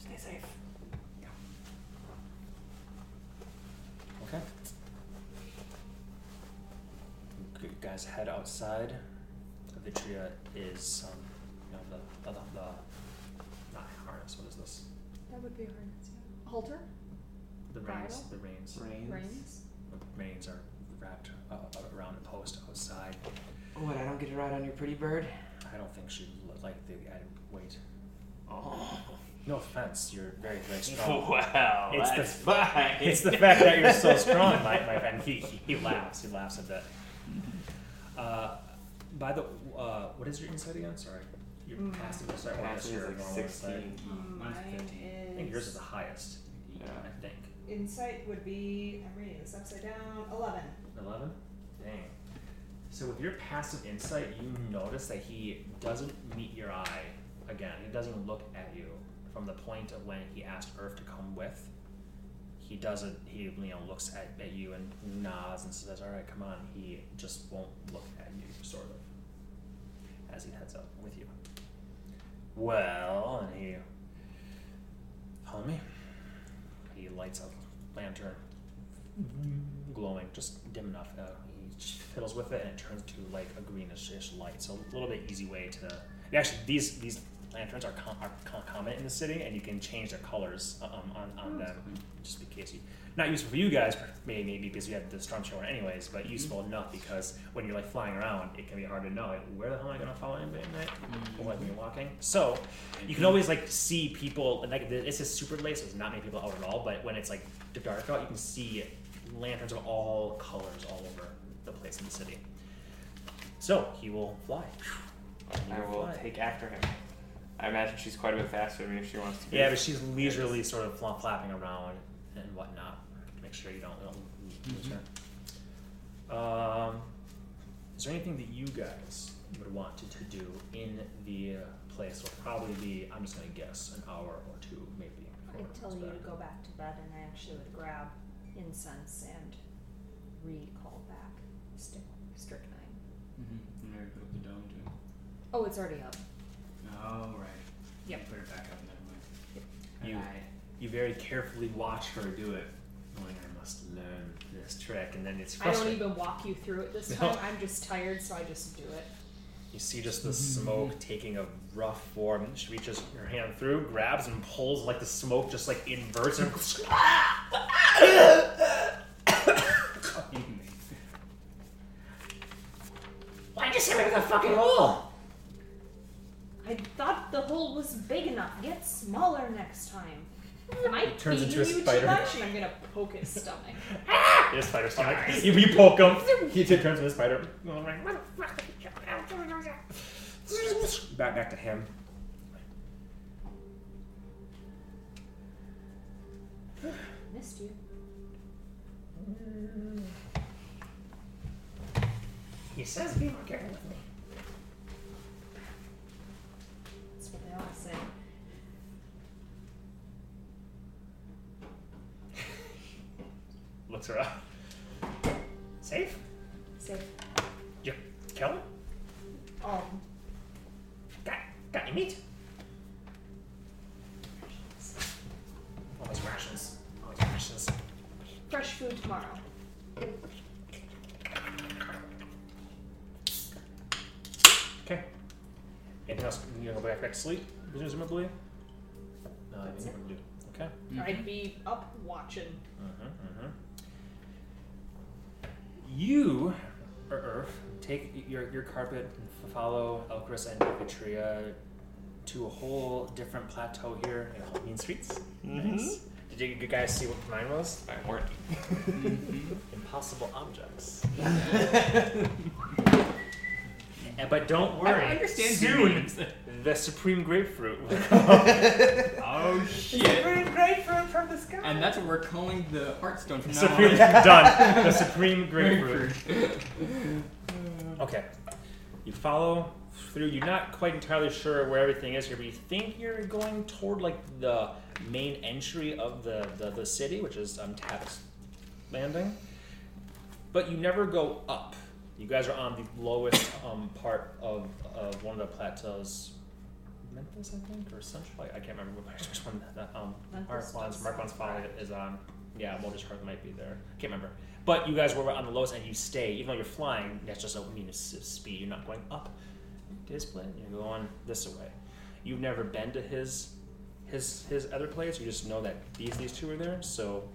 stay safe. Okay. You guys head outside. The Vitria is, um, you know, the, the, the, not harness, what is this? That would be a harness, yeah. Halter? The reins, Bridle? the reins. Rains. Reins? The reins are wrapped uh, around a post outside. What? I don't get to ride on your pretty bird. I don't think she'd li- like the added weight. Oh. No offense, you're very, very (laughs) strong. Wow. It's the- fine. it's the fact that you're so (laughs) strong, my, my friend. He, he laughs. He laughs at that. Uh, by the, uh, what is your insight again? Sorry, your Mm. passive insight. or Passive is like 16. Um, mine's Mine 15. I think yours is the highest. Yeah. I think Insight would be, I'm reading this upside down, 11. eleven. Dang. So with your passive insight, you notice that he doesn't meet your eye again. He doesn't look at you from the point of when he asked Earth to come with, he doesn't. He you know looks at, at you and nods and says, "All right, come on." He just won't look at you, sort of, as he heads up with you. Well, and he me. He lights a lantern, glowing, just dim enough. Uh, he fiddles with it, and it turns to like a greenish light. So a little bit easy way to. Actually, these these lanterns are, com- are com- common in the city, and you can change their colors um, on on them, just in case you. Not useful for you guys, maybe, maybe because you have the storm shower anyways, but useful enough because when you're like flying around, it can be hard to know like, where the hell am I gonna follow anybody at night, or like when you're walking. So you can always like see people and like this is super late, so there's not many people out at all. But when it's like dark out, you can see lanterns of all colors all over the place in the city. So he will fly. He I will fly. take after him. I imagine she's quite a bit faster than me if she wants to be. Yeah, but she's leisurely sort of fla- flapping around and whatnot. to Make sure you don't, don't lose her. Um, is there anything that you guys would want to, to do in the uh, place? Will probably be, I'm just gonna guess, an hour or two, maybe. I'd it tell comes you to go back to bed, and I actually would grab incense and recall back stick, strychnine. Mm-hmm. And maybe put the dome too. Oh, it's already up. Oh, right. Yep. Put it back up, never mind. You- I, You very carefully watch her do it, knowing I must learn this trick, and then it's I don't frustrating. even walk you through it this (laughs) No. time. I'm just tired, so I just do it. You see just the mm-hmm. smoke taking a rough form. And she reaches her hand through, grabs, and pulls like the smoke just like inverts and (laughs) Why'd you say me with a fucking hole? I thought the hole was big enough. Get smaller next time. Am I It turns feeding into a you spider. too much? And I'm gonna poke his stomach. (laughs) Ah! His spider stomach. You, you poke him. He t- turns into a spider. Back back to him. Missed you. He says be more careful with me. That's what they all say. Looks around. Safe? Safe. Kill him? Um, Got, got any meat? Always rations. Always rations. fresh food tomorrow. Okay. Anything else? You gonna go back, back to sleep, presumably? No, I That's think it. we do. Okay. I'd be up watching. Mm-hmm, mm-hmm. You, or Earth, take your, your carpet, f- follow Elchris and Vitria to a whole different plateau here in Mean Streets. Nice. Did you, you guys see what mine was? I weren't. (laughs) Impossible objects. (laughs) (laughs) And- but don't worry. I understand Soon, soon. the supreme grapefruit (laughs) Oh shit! Supreme grapefruit from the sky. And that's what we're calling the Hearthstone from now on. (laughs) done. (laughs) The supreme grapefruit. Okay. You follow through. You're not quite entirely sure where everything is here, but you think you're going toward like the main entry of the the, the city, which is um, Tavick's Landing. But you never go up. You guys are on the lowest um, part of, of one of the plateaus. Menthis, I think, or Central. I, I can't remember which one that um, Menthis Mark does Mark sound Folly is on. Yeah, Mulder's Hearth might be there. I can't remember. But you guys were on the lowest and you stay. Even though you're flying, that's just a mean s- speed. You're not going up his plane. You're going this way. You've never been to his his his other place. You just know that these these two are there. So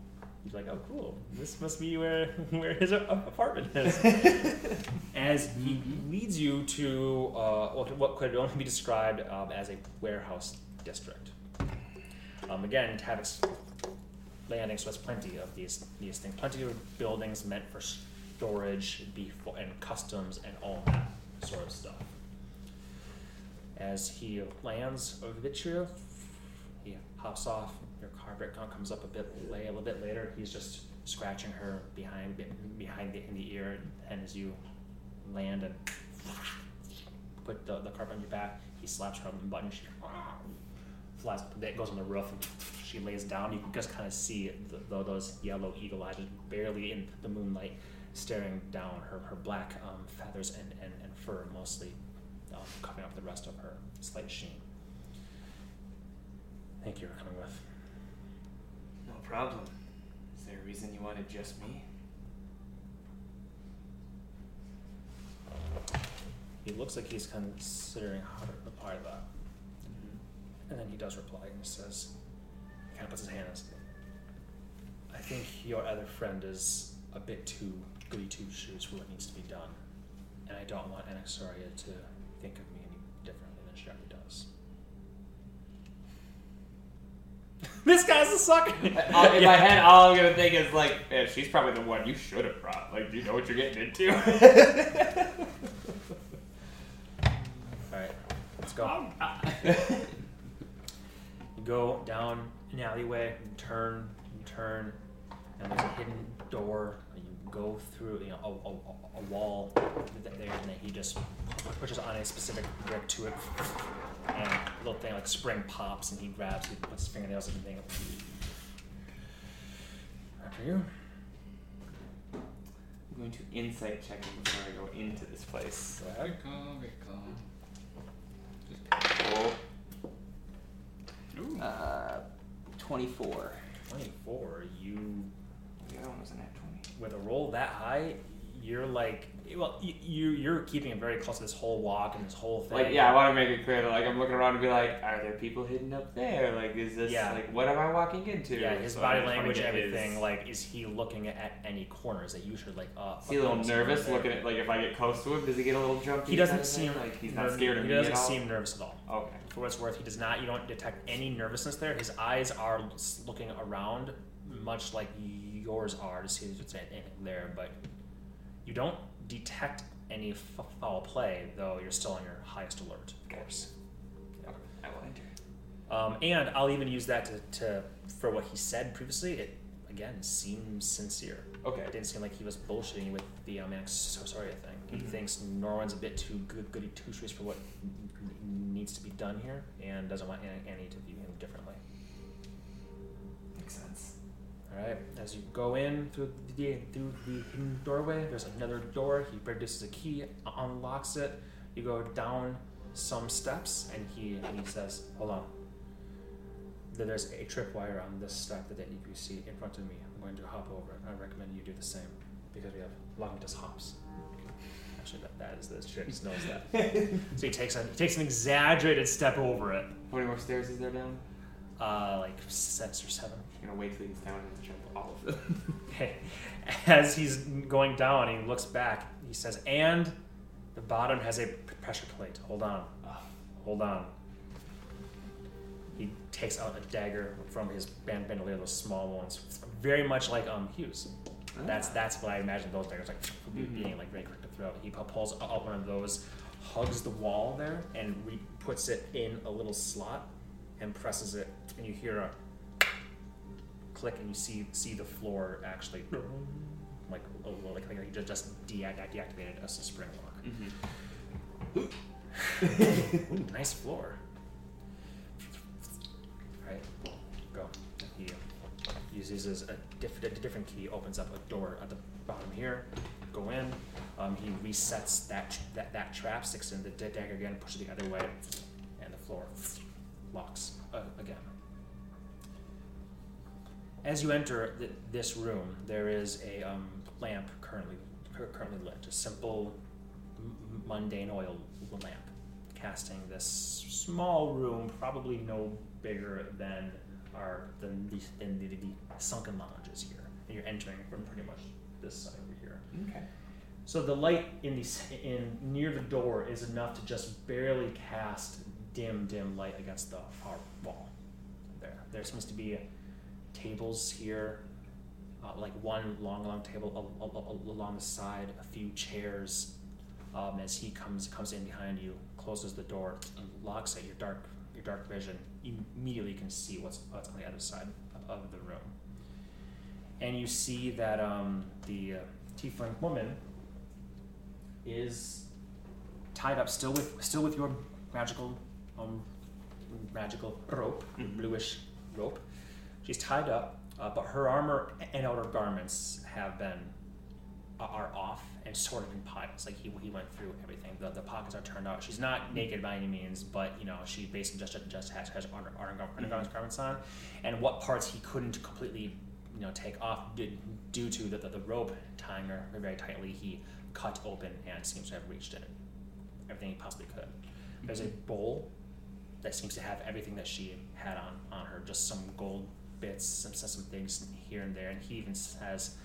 you're like, oh, cool. This must be where (laughs) where his apartment is. (laughs) As he leads you to uh, what could only be described um, as a warehouse district. Um, again, Tavick's landing, so there's plenty of these these things, plenty of buildings meant for storage, before and customs and all that sort of stuff. As he lands over the Vitria, he hops off. Your carpet co- comes up a bit late, a little bit later. He's just scratching her behind behind the, in the ear, and as you land and put the, the carpet on your back, he slaps her on the button. She flies that goes on the roof and she lays down. You can just kind of see the, the, those yellow eagle eyes just barely in the moonlight staring down her, her black um, feathers and, and, and fur mostly um, covering up the rest of her slight sheen. Thank you for coming with. Problem. Is there a reason you wanted just me? He looks like he's considering how to reply to that. Mm-hmm. And then he does reply and he says, he kind of puts his hand on his I think your other friend is a bit too goody two shoes for what needs to be done. And I don't want Anaxaria to think of me any differently than she already does. This guy's a sucker! Uh, in my head, all I'm gonna think is like, man, she's probably the one you should have brought. Like, do you know what you're getting into? (laughs) Alright, let's go. (laughs) You go down an alleyway, and turn, and turn, and there's a hidden door. And you go through, you know, a, a, a wall th- there, and then he just pushes on a specific brick to it, and a little thing like spring pops, and he grabs, he puts his fingernails in the thing. After you. I'm going to insight check it before I go into this place. Go ahead. Recall, recall. Uh, 24. 24, you The other one was a nat 20. With a roll that high, you're like, well, you, you you're keeping it very close to this whole walk and this whole thing. Like, yeah, I want to make it clear. that, Like, I'm looking around to be like, are there people hidden up there? Like, is this Yeah. like what am I walking into? Yeah, his So body language, everything. his- Like, is he looking at any corners that you should like? Uh, Is he a little nervous there? looking at like if I get close to him? Does he get a little jumpy? He doesn't kind of thing? seem like he's not scared of He me He doesn't seem nervous at all. Okay. For what it's worth, he does not. You don't detect any nervousness there. His eyes are looking around, much like yours are, to see if there's anything there. But you don't detect any f- foul play, though. You're still on your highest alert, of course. I will enter. Um, and I'll even use that to, to for what he said previously. It again seems sincere. Okay. It didn't seem like he was bullshitting with the um, so sorry thing. He Mhm. thinks Norwin's a bit too good, goody two shoes for what needs to be done here, and doesn't want Annie to view him differently. Makes sense. All right. As you go in through the through the hidden doorway, there's another door. He produces a key, unlocks it. You go down some steps, and he he says, "Hold on. There- There's a tripwire on this step that you see in front of me. I'm going to hop over it. I recommend you do the same because we have Longtus hops. Actually, that, that is the trick. He knows that. (laughs) so he takes a he takes an exaggerated step over it, How many more stairs is there down? uh, like six or seven. I'm gonna wait till he's down and jump all of them. (laughs) Okay. As he's going down, he looks back. He says, "And the bottom has a pressure plate. Hold on, hold on." He takes out a dagger from his band bandolier, those small ones, very much like um Hughes. That's that's what I imagine those daggers like Mhm. being like very quick to throw. He pulls out one of those, hugs the wall there, and re- puts it in a little slot, and presses it, and you hear a click, and you see see the floor actually like a little- like, like he ju- just de- deactivated as a spring lock. Mm-hmm. Ooh, nice floor. Alright, go. He uses a, diff- a different key, opens up a door at the bottom here. Go in. Um, he resets that, that that trap, sticks in the dagger again, pushes it the other way, and the floor locks uh, again. As you enter th- this room, there is a um, lamp currently currently lit, a simple, m- mundane oil lamp, casting this small room, probably no bigger than our than the, than the, the sunken lounges here. And you're entering from pretty much this side over here. Okay. So the light in the in near the door is enough to just barely cast dim, dim light against the far wall. There, there seems to be tables here, uh, like one long, long table al- al- al- along the side, a few chairs. Um, as he comes comes in behind you, closes the door, and locks it. Your dark your dark vision you immediately can see what's what's on the other side of the room. And you see that um, the uh, tiefling woman is tied up still with still with your magical um, magical rope, Mhm. bluish rope. She's tied up, uh, but her armor and outer garments have been uh, are off and sorted in piles. Like he, he went through everything. The, the pockets are turned out. She's not naked by any means, but you know she basically just just has, has under, under, undergarments garments on, and what parts he couldn't completely you know take off did, due to the, the, the rope tying her very tightly. He cut open and seems to have reached in everything he possibly could. There's a bowl that seems to have everything that she had on on her, just some gold bits, some some things here and there, and he even says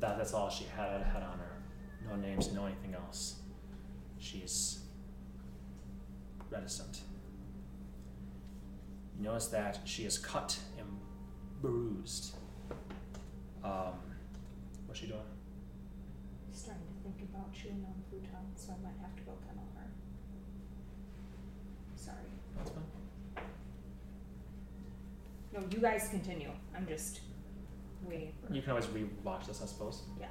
that that's all she had had on her. No names, no anything else. She's reticent. You notice that she is cut and bruised. Um, what's she doing? Starting to think about chewing on futon, so I might have to go kennel her. Sorry. That's fine. No, you guys continue. I'm just waiting for. You can always rewatch this, I suppose. Yeah,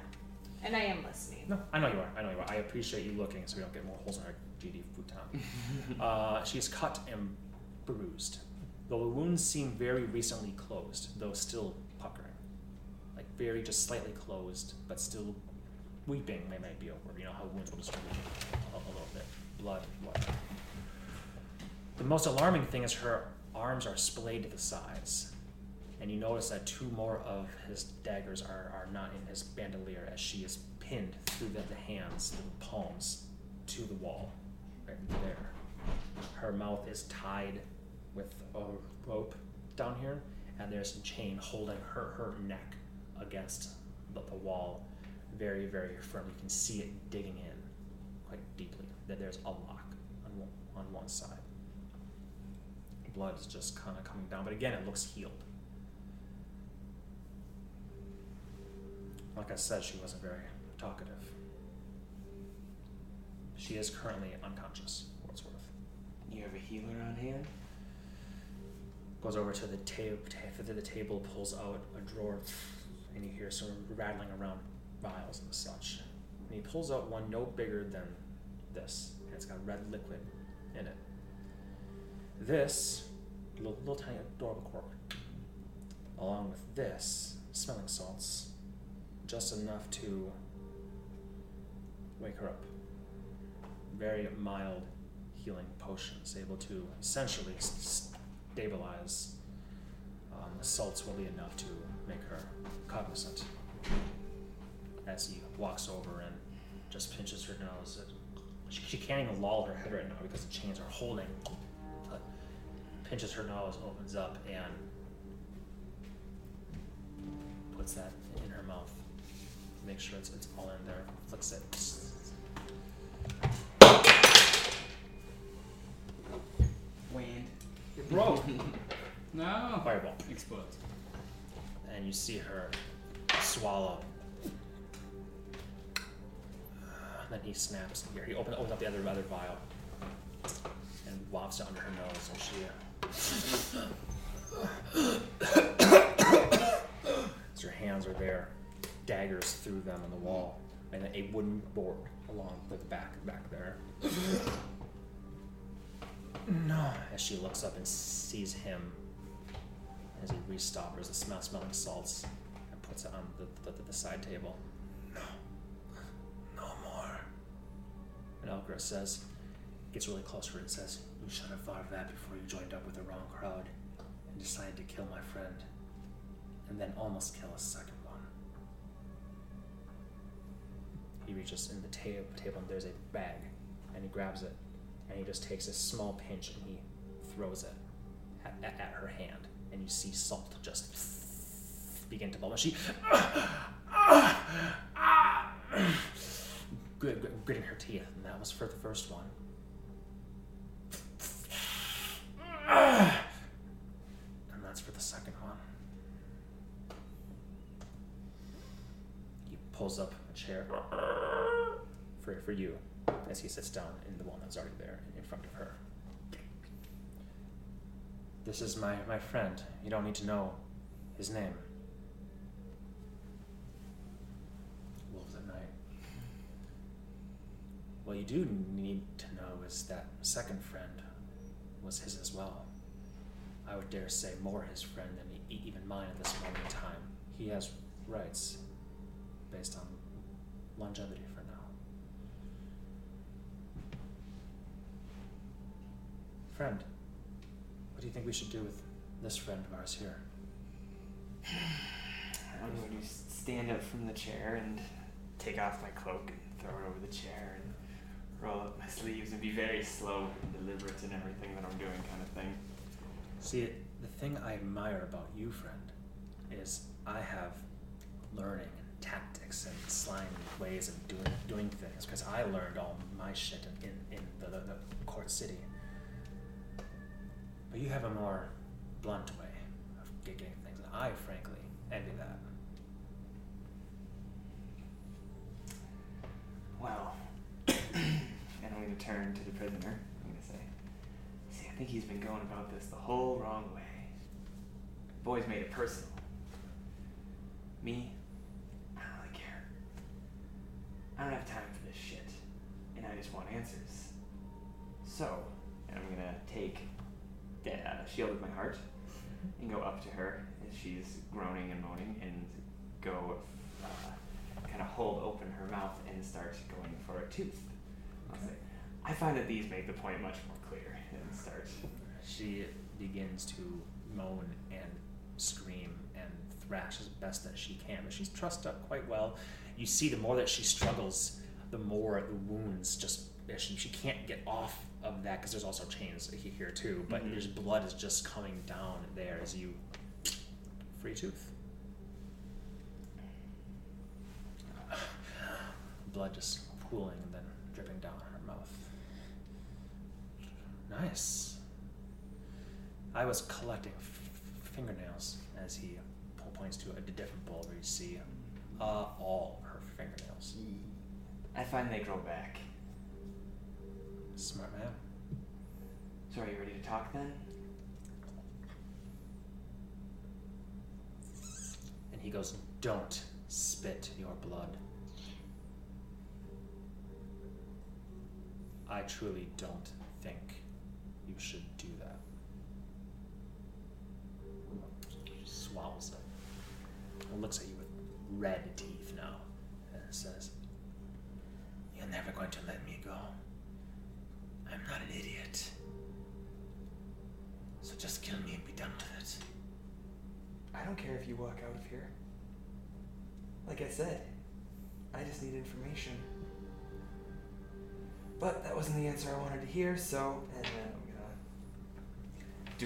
and I am listening. No, I know you are. I know you are. I appreciate you looking so we don't get more holes in our GD futon. (laughs) uh, she is cut and bruised. Though the wounds seem very recently closed, though still puckering. Like very just slightly closed, but still weeping may, may be over. You know how wounds will distribute a, a little bit. Blood, blood. The most alarming thing is her arms are splayed to the sides. And you notice that two more of his daggers are, are not in his bandolier as she is pinned through the, the hands, the palms, to the wall. Right there. Her mouth is tied with a rope down here, and there's a chain holding her, her neck against the, the wall very, very firm. You can see it digging in quite deeply. That there's a lock on one, on one side. Blood is just kind of coming down, but again, it looks healed. Like I said, she wasn't very talkative. She is currently unconscious, for what it's worth. You have a healer on hand? Goes over to the, ta- ta- to the table, pulls out a drawer, and you hear some rattling around vials and such. And he pulls out one no bigger than this, and it's got red liquid in it. This, little, little tiny adorable cork, along with this, smelling salts, just enough to wake her up. Very mild healing potions, able to essentially s- stabilize. Um, the salts will be enough to make her cognizant. As he walks over and just pinches her nose. She, she can't even loll her head right now because the chains are holding. But pinches her nose, opens up, and puts that in her mouth. Make sure it's, it's all in there. Flicks it. Wind. It broke. (laughs) No. Fireball. Explodes. and you see her swallow. then he snaps here. He opens, opens up the other other vial and wafts it under her nose, and she. (coughs) As her hands are there, daggers through them on the wall, and a wooden board along the back back there. No. As she looks up and sees him as he restoppers the smell smelling salts and puts it on the, the, the side table. No. No more. And Elgris says, gets really close to her and says, You should have thought of that before you joined up with the wrong crowd and decided to kill my friend. And then almost kill a second one. He reaches in the ta- table and there's a bag and he grabs it and he just takes a small pinch and he throws it at, at, at her hand and you see salt just begin to bubble. And she (coughs) grit, grit, gritting her teeth, and that was for the first one. And that's for the second one. He pulls up a chair for, for you as he sits down in the one that's already there in front of her. This is my, my friend. You don't need to know his name. Wolves at night. What you do need to know is that second friend was his as well. I would dare say more his friend than e- even mine at this moment in time. He has rights based on longevity for now. Friend, what do you think we should do with this friend of ours here? I'm going to stand up from the chair and take off my cloak and throw it over the chair and roll up my sleeves and be very slow and deliberate in everything that I'm doing, kind of thing. See, the thing I admire about you, friend, is I have learning and tactics and slimy ways of doing doing things because I learned all my shit in, in, in the, the, the court city. But you have a more blunt way of getting things, and I frankly envy that. Well, (clears throat) and I'm going to turn to the prisoner. I'm going to say, See, I think he's been going about this the whole wrong way. The Boy's made it personal. Me, I don't really care. I don't have time for this shit. And I just want answers. So, and I'm going to take the uh, shield of my heart and go up to her as she's groaning and moaning and go uh, kind of hold open her mouth and start going for a tooth. I'll say, I find that these make the point much more clear and start. She begins to moan and scream and thrash as best that she can, but she's trussed up quite well. You see, the more that she struggles, the more the wounds just she, she can't get off of that because there's also chains here too. But Mhm. there's blood is just coming down there as you free tooth. (sighs) Blood just pooling and then dripping down her mouth. Nice. I was collecting f- fingernails as he points to a different bowl where you see uh, all her fingernails. I find they grow back. Smart man. So are you ready to talk then? And he goes, Don't spit your blood. I truly don't think you should do that. She swallows it. And looks at you with red teeth now and says, You're never going to let me go. I'm not an idiot. So just kill me and be done with it. I don't care if you walk out of here. Like I said, I just need information. But that wasn't the answer I wanted to hear, so and gonna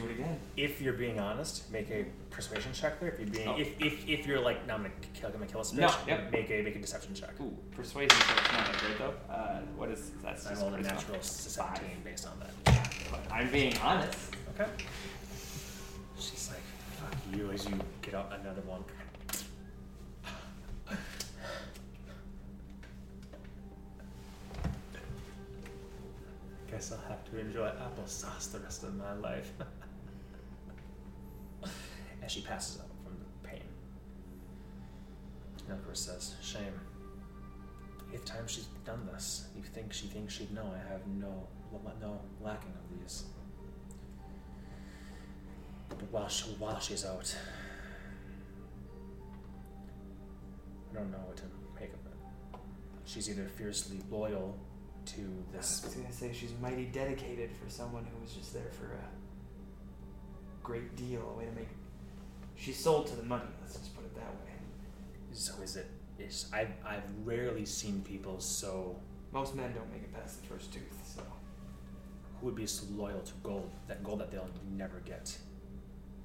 do it again. if you're being honest, make a persuasion check there. If you're being, Oh. if, if, if you're like, no, I'm gonna kill, I'm gonna kill this bitch. No, yep. Make a make a deception check. Ooh, persuasion check's not that great though. Uh, what is that's I just rolled a natural. 17 based on that. But I'm being honest. Okay. She's like, fuck you as you get out another one. Guess I'll have to enjoy applesauce the rest of my life. (laughs) As she passes out from the pain. Of says, Shame. Eighth time she's done this. You think she thinks she'd know I have no no lacking of these. But while she, while she's out, I don't know what to make of it. She's either fiercely loyal to this. I was gonna say she's mighty dedicated for someone who was just there for a great deal, a way to make. She's sold to the money. Let's just put it that way. So is it? Is I've I've rarely seen people so Most men don't make it past the first tooth, so who would be so loyal to gold that gold that they'll never get.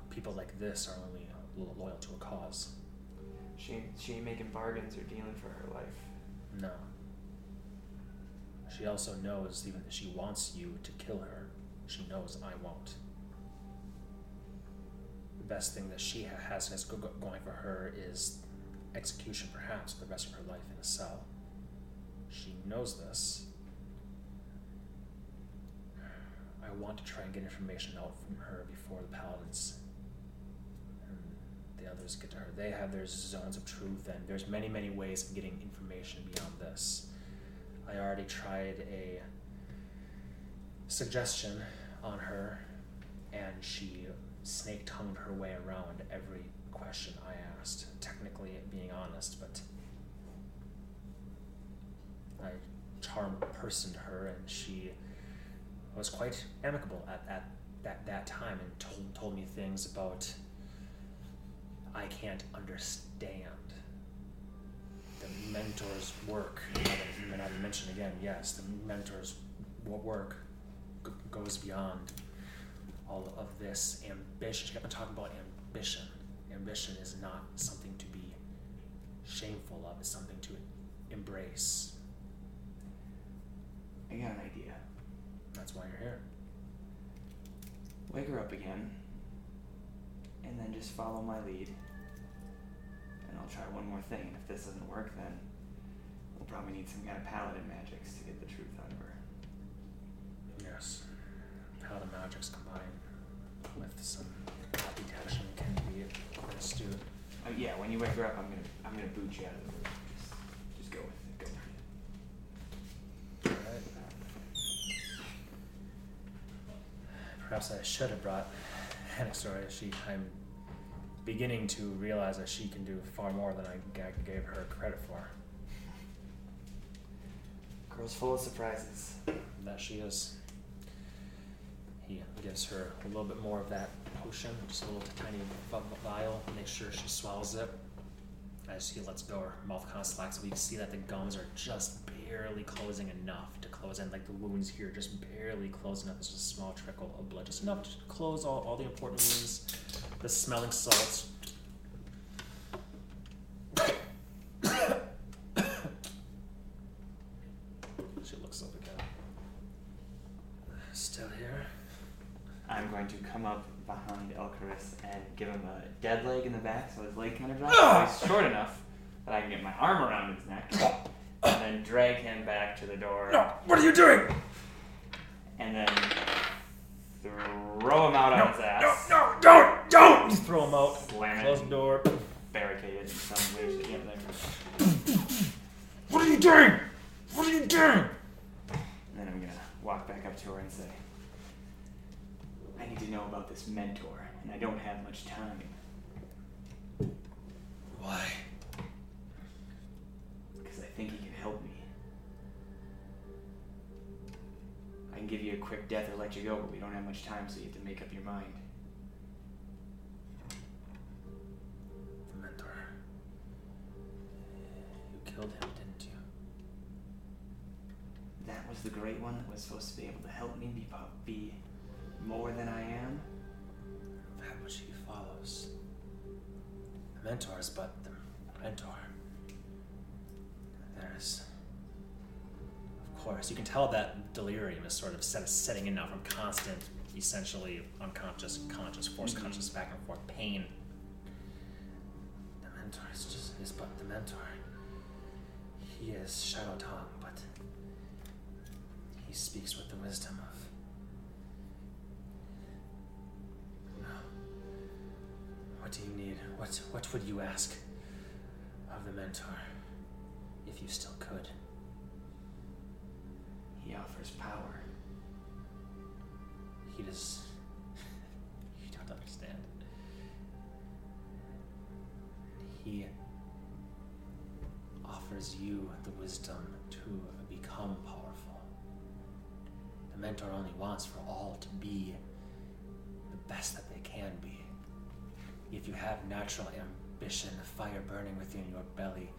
People like this are only loyal to a cause. she ain't, she ain't making bargains or dealing for her life. No. She also knows, even if she wants you to kill her, she knows I won't. Best thing that she ha- has, has go- go- going for her is execution, perhaps, for the rest of her life in a cell. She knows this. I want to try and get information out from her before the paladins and the others get to her. They have their zones of truth, and there's many, many ways of getting information beyond this. I already tried a suggestion on her, and she snake tongued her way around every question I asked. Technically, being honest, but I charm personed her, and she was quite amicable at, at that, that time and told, told me things about I can't understand the mentor's work. And I mention again, yes, the mentor's work goes beyond all of this ambition. She kept on talking about ambition. Ambition is not something to be shameful of, it's something to embrace. I got an idea. That's why you're here. Wake her up again, and then just follow my lead. And I'll try one more thing, and if this doesn't work, then we'll probably need some kind of paladin magics to get the truth out of her. Yes. How the magics combine with some bot detection can be quite astute. Oh yeah, when you wake her up, I'm gonna I'm gonna boot you out of the room. Just just go with it. Go for it. Alright. Perhaps I should have brought Anaxora. She, I'm beginning to realize that she can do far more than I gave her credit for. Girl's full of surprises. That she is. He gives her a little bit more of that potion, just a little tiny vial, make sure she swallows it. As he lets go, her mouth kind of slacks. We see that the gums are just barely closing enough to close in, like the wounds here just barely close enough. There's just a small trickle of blood, just enough to close all, all the important wounds. The smelling salts. she looks up again. Still here? I'm going to come up behind Elkaris and give him a dead leg in the back so his leg kind of drops. so he's short enough that I can get my arm around his neck. (coughs) And then drag him back to the door. No, what are you doing? And then throw him out on his ass. no, no, don't, don't! Just throw him out. Slam it. Close the door. Barricaded in some way, shape, or. What are you doing? What are you doing? And then I'm gonna walk back up to her and say, to know about this mentor, and I don't have much time. Why? Because I think he can help me. I can give you a quick death or let you go, but we don't have much time, so you have to make up your mind. The mentor. You killed him, didn't you? That was the great one that was supposed to be able to help me be, be more than I am. That which he follows. The mentor is but the mentor. There's. Of course, you can tell that delirium is sort of set, setting in now from constant, essentially unconscious, conscious, force Mhm. conscious back and forth pain. The mentor is just is but the mentor. He is Shadow Tongue, but he speaks with the wisdom of What do you need? What what would you ask of the mentor if you still could? He offers power. He does (laughs) you don't understand. He offers you the wisdom to become powerful. The mentor only wants for all to be the best that they can be. If you have natural ambition, the fire burning within your belly,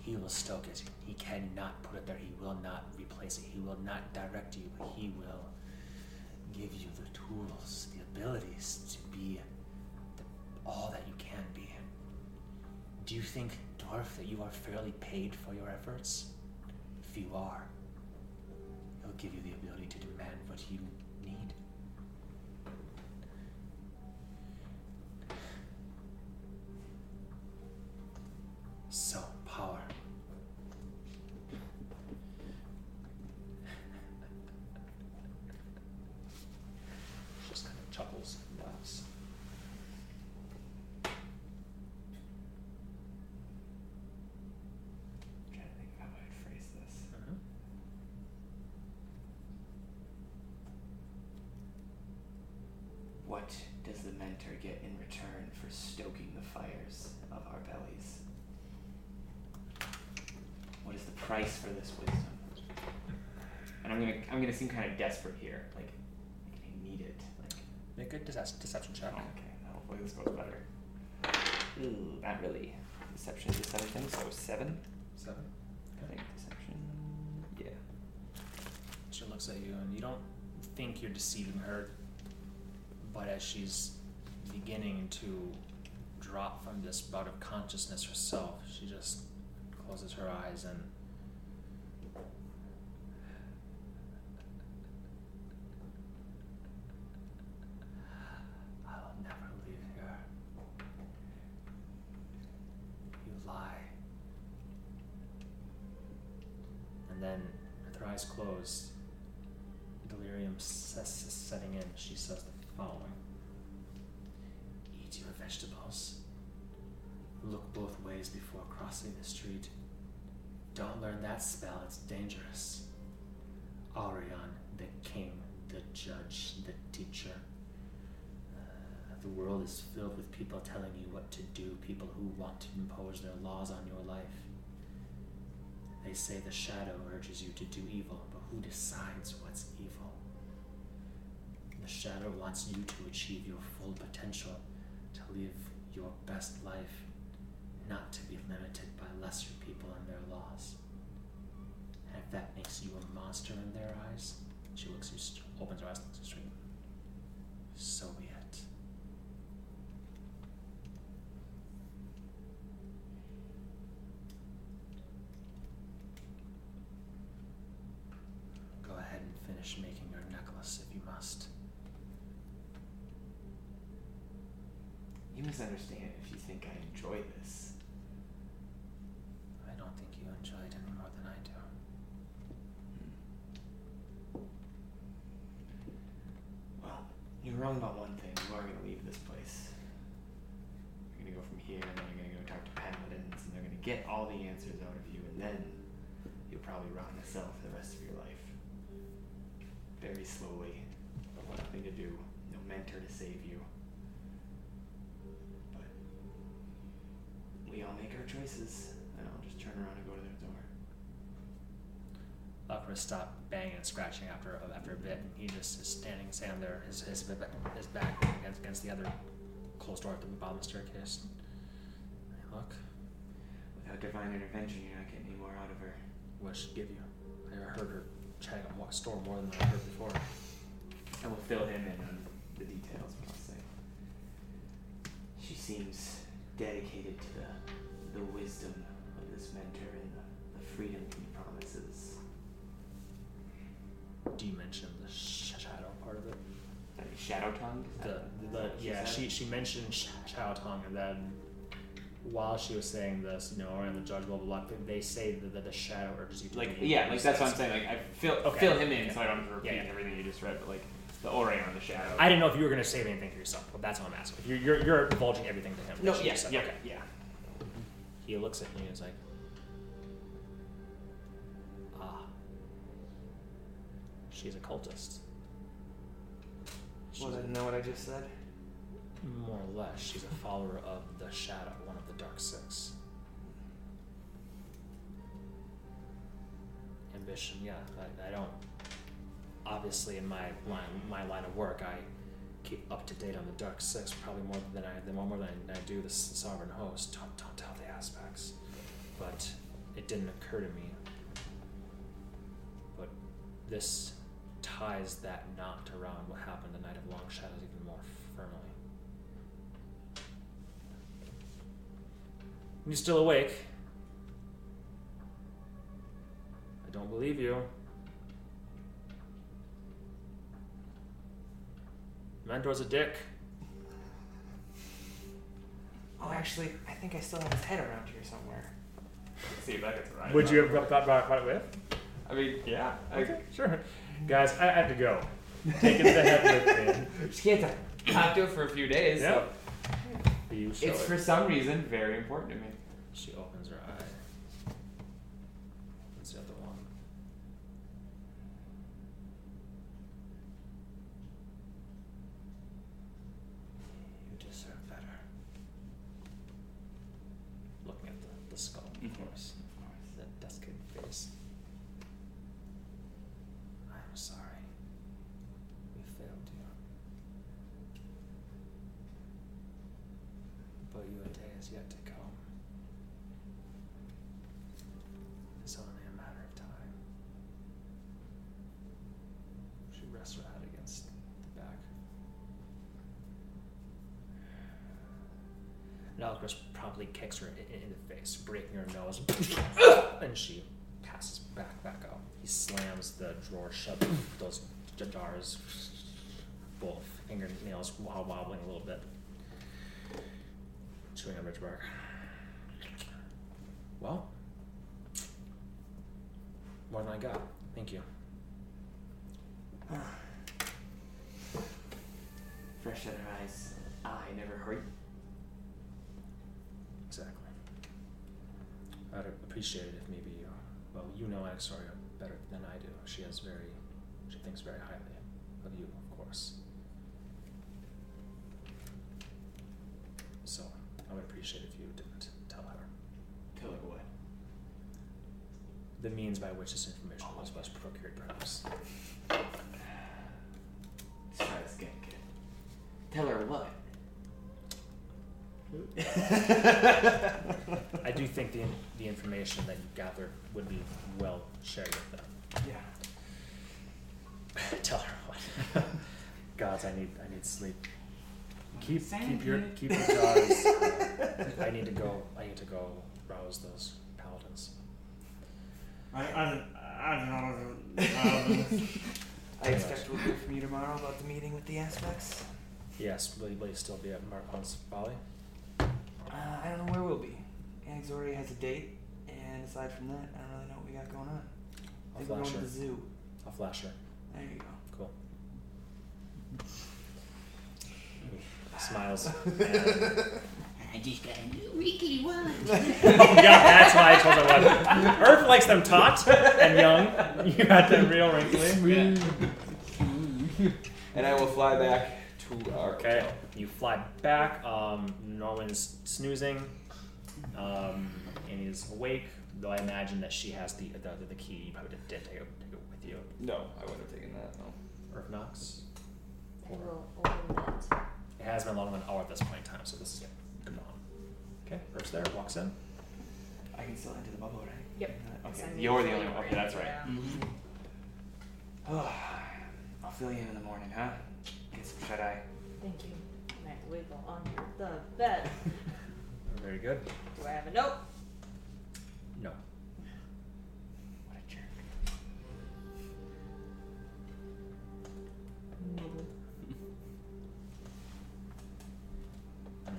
he will stoke it. He cannot put it there. He will not replace it. He will not direct you. He will give you the tools, the abilities to be the, all that you can be. Do you think, Dwarf, that you are fairly paid for your efforts? If you are, he'll give you the ability to demand what you need. So, power. Just kind of chuckles and laughs. I'm trying to think of how I'd phrase this. Mm-hmm. What does the mentor get in return for stoking the fires of our bellies? What is the price for this wisdom? And I'm gonna I'm gonna seem kind of desperate here, like, like I need it. Like, Make a decep- deception check. Oh, okay, hopefully this goes better. Ooh, not really. Deception is seven thing, so seven. Seven. I think deception. Yeah. She looks at you, and you don't think you're deceiving her, but as she's beginning to drop from this bout of consciousness herself, she just closes her eyes and. I'll never leave here. You lie. And then, with her eyes closed, delirium s- s- setting in, she says the following Eat your vegetables. Look both ways before crossing the street. Don't learn that spell, it's dangerous. Aureon, the king, the judge, the teacher. Uh, the world is filled with people telling you what to do, people who want to impose their laws on your life. They say the shadow urges you to do evil, but who decides what's evil? The shadow wants you to achieve your full potential, to live your best life, not to be limited by lesser people and their laws. And if that makes you a monster in their eyes, she looks opens her eyes, looks straight. So be it. Go ahead and finish making your necklace if you must. You misunderstand if you think I enjoy this. I don't think you enjoy it any more than I do. Hmm. Well, you're wrong about one thing. You are gonna leave this place. You're gonna go from here, and then you're gonna go talk to paladins, and they're gonna get all the answers out of you, and then you'll probably rot in a cell for the rest of your life. Slowly. Nothing to do. No mentor to save you. But we all make our choices, and I'll just turn around and go to their door. Alfred stopped banging and scratching after after a bit, and he just is standing, standing there, his his his back against against the other closed door at the bottom of the staircase. Hey, look, Without divine intervention, you're not getting any more out of her. what should give you? I heard her chatting on what store more than I heard before. And we'll fill him in on the details, I'll say she seems dedicated to the the wisdom of this mentor and the, the freedom he promises. Do you mention the sh- shadow part of it? Like Shadow Tongue? The, the yeah, she she mentioned Sh- Chao Tong, and then while she was saying this, you know, or in the judge blah blah blah, they say that the, the shadow urges you to like yeah, like that's what I'm saying. Like I fill Okay. fill him in Yeah. so I don't have to repeat Yeah, yeah. everything you just read, but like the Aureon on the Shadow. I didn't know if you were going to save anything for yourself, but that's all I'm asking. If you're, you're, you're divulging everything to him. no, She yeah, said, yeah, okay. yeah. He looks at me and is like, ah, she's a cultist. She's Well, a- didn't know what I just said. more or less, she's a follower of the Shadow, one of the Dark Six. Ambition, yeah. I, I don't. Obviously, in my line, my line of work, I keep up to date on the Dark Six probably more than I than more than I, do the Sovereign Host. Don't don't tell the aspects, but it didn't occur to me. But this ties that knot around what happened the night of Long Shadows even more firmly. You still awake? I don't believe you. Mentor's a dick. Oh, actually, I think I still have his head around here somewhere. See if that gets right. Would you have brought, that back right with? I mean, yeah. I Okay, sure. Guys, I have to go. Taking the head with me. just can't talk to it for a few days. Yeah. So it's it. for some reason very important to me. She opens her eye. What's the other one? yet to come. It's only a matter of time. She rests her head against the back. And Alcris promptly kicks her in, in the face, breaking her nose, and she passes back back out. He slams the drawer shut, those jars, both fingernails wobbling a little bit, chewing on ridge bark. Well, more than I got. Thank you. (sighs) Fresh set of eyes. I never hurt. Exactly. I'd appreciate it if maybe, uh, well, you know Axoria better than I do. She has very, she thinks very highly of you, of course. So, I would appreciate if you didn't tell her Tell her what? the means by which this information was, was procured, perhaps. Let's (sighs) try this again, kid. Tell her what? (laughs) (laughs) I do think the, the information that you gather would be well shared with them. Yeah. Tell her what. (laughs) Gods, I need I need sleep. Keep Same keep your here. keep your jaws. uh, (laughs) I need to go. I need to go rouse those paladins. I, I, I, don't know. (laughs) I expect we'll hear from you tomorrow about the meeting with the aspects. Yes, will you, will you still be at Marquand's Valley? Uh, I don't know where we'll be. Anixori has a date, and aside from that, I don't really know what we got going on. I I'll think we're flash going her. to the zoo. I'll flash her. There you go. Cool. (sighs) Smiles. (laughs) I just got a new weekly one. (laughs) oh yeah, that's why I told her what. Earth likes them taut and young. (laughs) You got them real wrinkly. And I will fly back to our Okay, you fly back. Um, Norman's snoozing, um, and he's awake. Though I imagine that she has the the, the key. You probably didn't, didn't take, it, take it with you. No, I wouldn't have taken that. No. Or if Knox. I will open it. It has been a long than an hour at this point in time, so this is gone. Okay, Earth's there, walks in. I can still enter the bubble, right? Yep. Okay. You're the only one. Okay, that's right. yeah. Oh, (sighs) I'll fill you in in the morning, huh? Get some shut eye. Thank you. And I wiggle under the bed. (laughs) Very good. Do I have a note? No. What a jerk. No. (laughs) Um,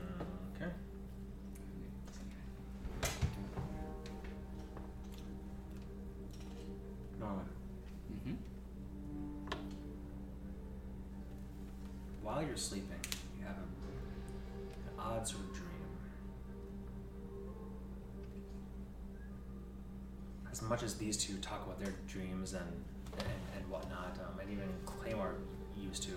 As these two talk about their dreams and and, and whatnot, um, and even Claymore used to,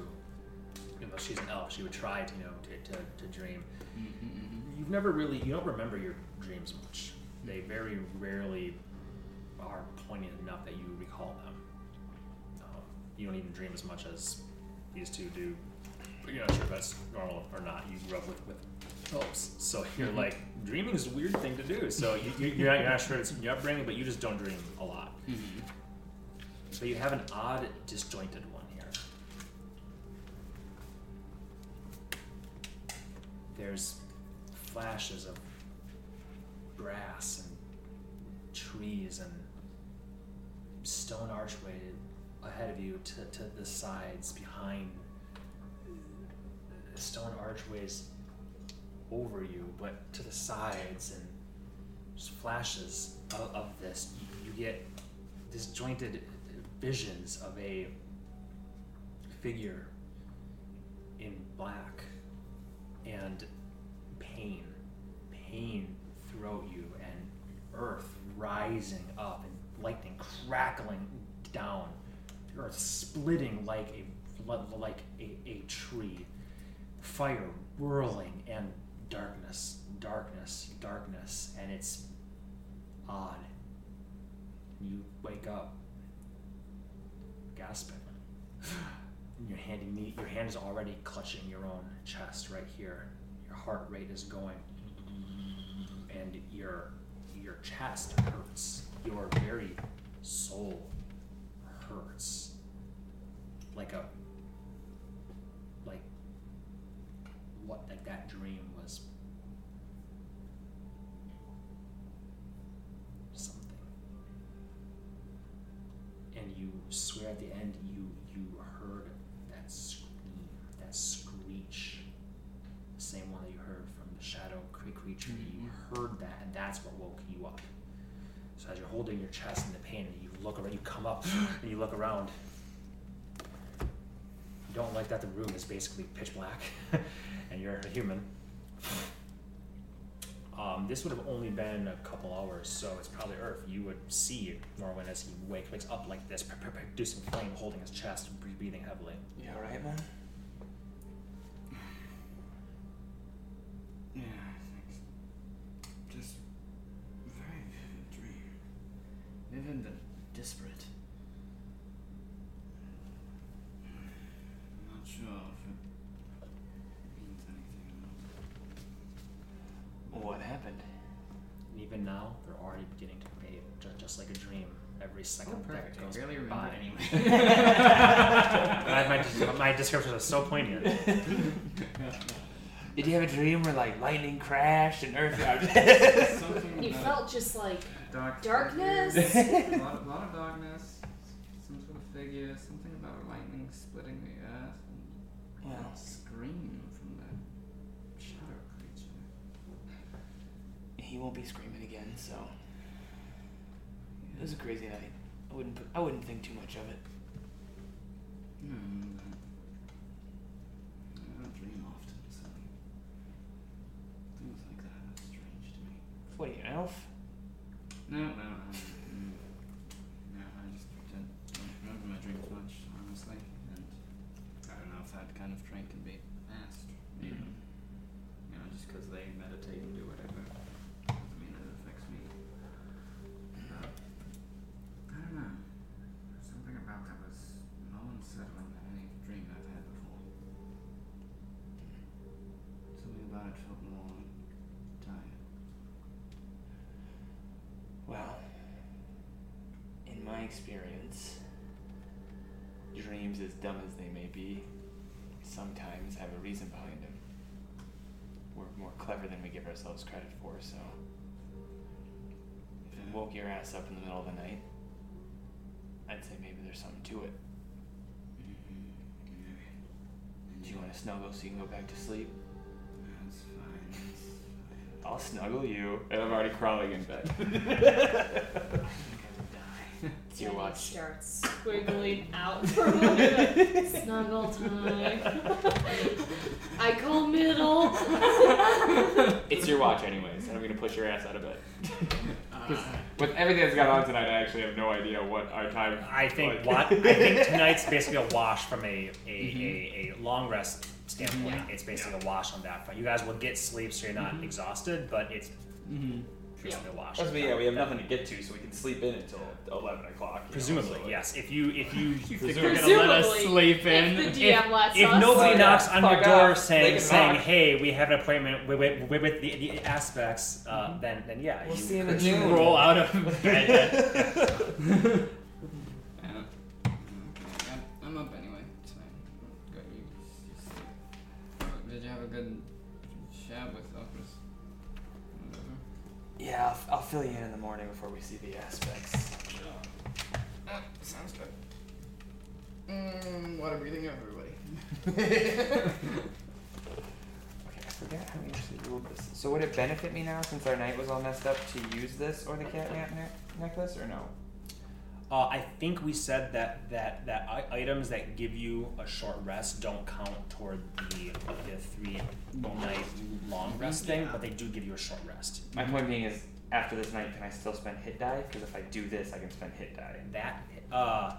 even though she's an elf, she would try to you know to, to, to dream. Mm-hmm. You've never really, you don't remember your dreams much. They very rarely are poignant enough that you recall them. Um, you don't even dream as much as these two do. But you're not sure if that's normal or not. You grew up with, with elves. So you're like, dreaming is a weird thing to do. So you, you, you're, not, you're not sure it's in your upbringing, but you just don't dream a lot. Mm-hmm. So you have an odd, disjointed one here. There's flashes of grass and trees and stone archway ahead of you to, to the sides behind stone archways over you but to the sides and just flashes of, of this you, you get disjointed visions of a figure in black and pain pain throughout you and earth rising up and lightning crackling down. Earth splitting like a like a, a tree. Fire whirling and darkness darkness darkness and it's odd you wake up gasping (sighs) your hand, your hand is already clutching your own chest right here your heart rate is going and your your chest hurts. Your very soul hurts. Like a like what like that dream was something. And you swear at the end you you heard that scream, that screech. The same one that you heard from the Shadow Creek creature. You mm-hmm. heard that and that's what woke you up. So as you're holding your chest in the pain, and you look around, you come up (gasps) and you look around. You don't like that the room is basically pitch black (laughs) and you're a human. Um, this would have only been a couple hours, so it's probably Earth. You would see Norwin as he wake, wakes up like this, p- p- producing flame, holding his chest, bre- breathing heavily. You alright, man? Yeah, thanks. Just very vivid dream. Vivid and disparate. I'm not sure if it means anything or. What happened? And even now, they're already beginning to fade, ju- just like a dream. Every oh, second Oh, perfect. that goes I barely remember by. anyway. (laughs) (laughs) My, my description was so poignant. (laughs) Did you have a dream where like lightning crashed and Earth? Something You about felt just like dark darkness. a lot, of, lot of darkness, some sort of figure, something about lightning splitting the and scream from that shadow creature. He won't be screaming again, so it was a crazy night. I wouldn't put, I wouldn't think too much of it. No, I don't dream often, so things like that are strange to me. What are you, an elf? No, no, No, I just don't, don't remember my dreams much, honestly. And I don't know if that kind of trait can be passed, even. You know, just because they meditate and do whatever doesn't mean it affects me. But, I don't know. There's something about that was more unsettling than any dream I've had before. Something about it felt more tired. Well, in my experience, dreams, as dumb as they may be, sometimes have a reason behind them. We're more clever than we give ourselves credit for, so. If it woke your ass up in the middle of the night, I'd say maybe there's something to it. Mm-hmm. Do you want to snuggle so you can go back to sleep? That's fine. That's fine. I'll snuggle you. And I'm already crawling in bed. (laughs) (laughs) I think I would die. It's your watch. starts squiggling (laughs) out for a moment. Snuggle time. I call middle. It's your watch, anyways, and I'm gonna push your ass out of bed. (laughs) Uh, With everything that's gone on tonight, I actually have no idea what our time. I think like- what I think (laughs) tonight's basically a wash from a a, Mm-hmm. a, a long rest standpoint. Yeah. It's basically a wash on that front. You guys will get sleep, so you're not exhausted, but it's Mm-hmm. Basically a wash. Plus, yeah, we have nothing to get to, so we can sleep in until eleven o'clock. you know, Presumably, so, yes. If you if you (laughs) You think you're you're gonna let us Presumably, sleep in? If the DM lets if us. nobody Fuck knocks on your door off. saying saying knock. hey we have an appointment with with, with, with the, the aspects, uh, then then yeah, We'll you, see in the You roll out of (laughs) bed. Yeah. I'm, (laughs) I'm up anyway. It's fine. Got you. you sleep. Oh, Did you have a good Yeah, I'll, I'll fill you in in the morning before we see the aspects. Oh, sounds good. Mm, water breathing, everybody. (laughs) Okay, I forget how we actually ruled this. So would it benefit me now, since our night was all messed up, to use this or the catnap ne- necklace, or no? Uh, I think we said that that that I- items that give you a short rest don't count toward the the three night long rest thing, but they do give you a short rest. My point being is, after this night, can I still spend hit die? Because if I do this, I can spend hit die. That uh,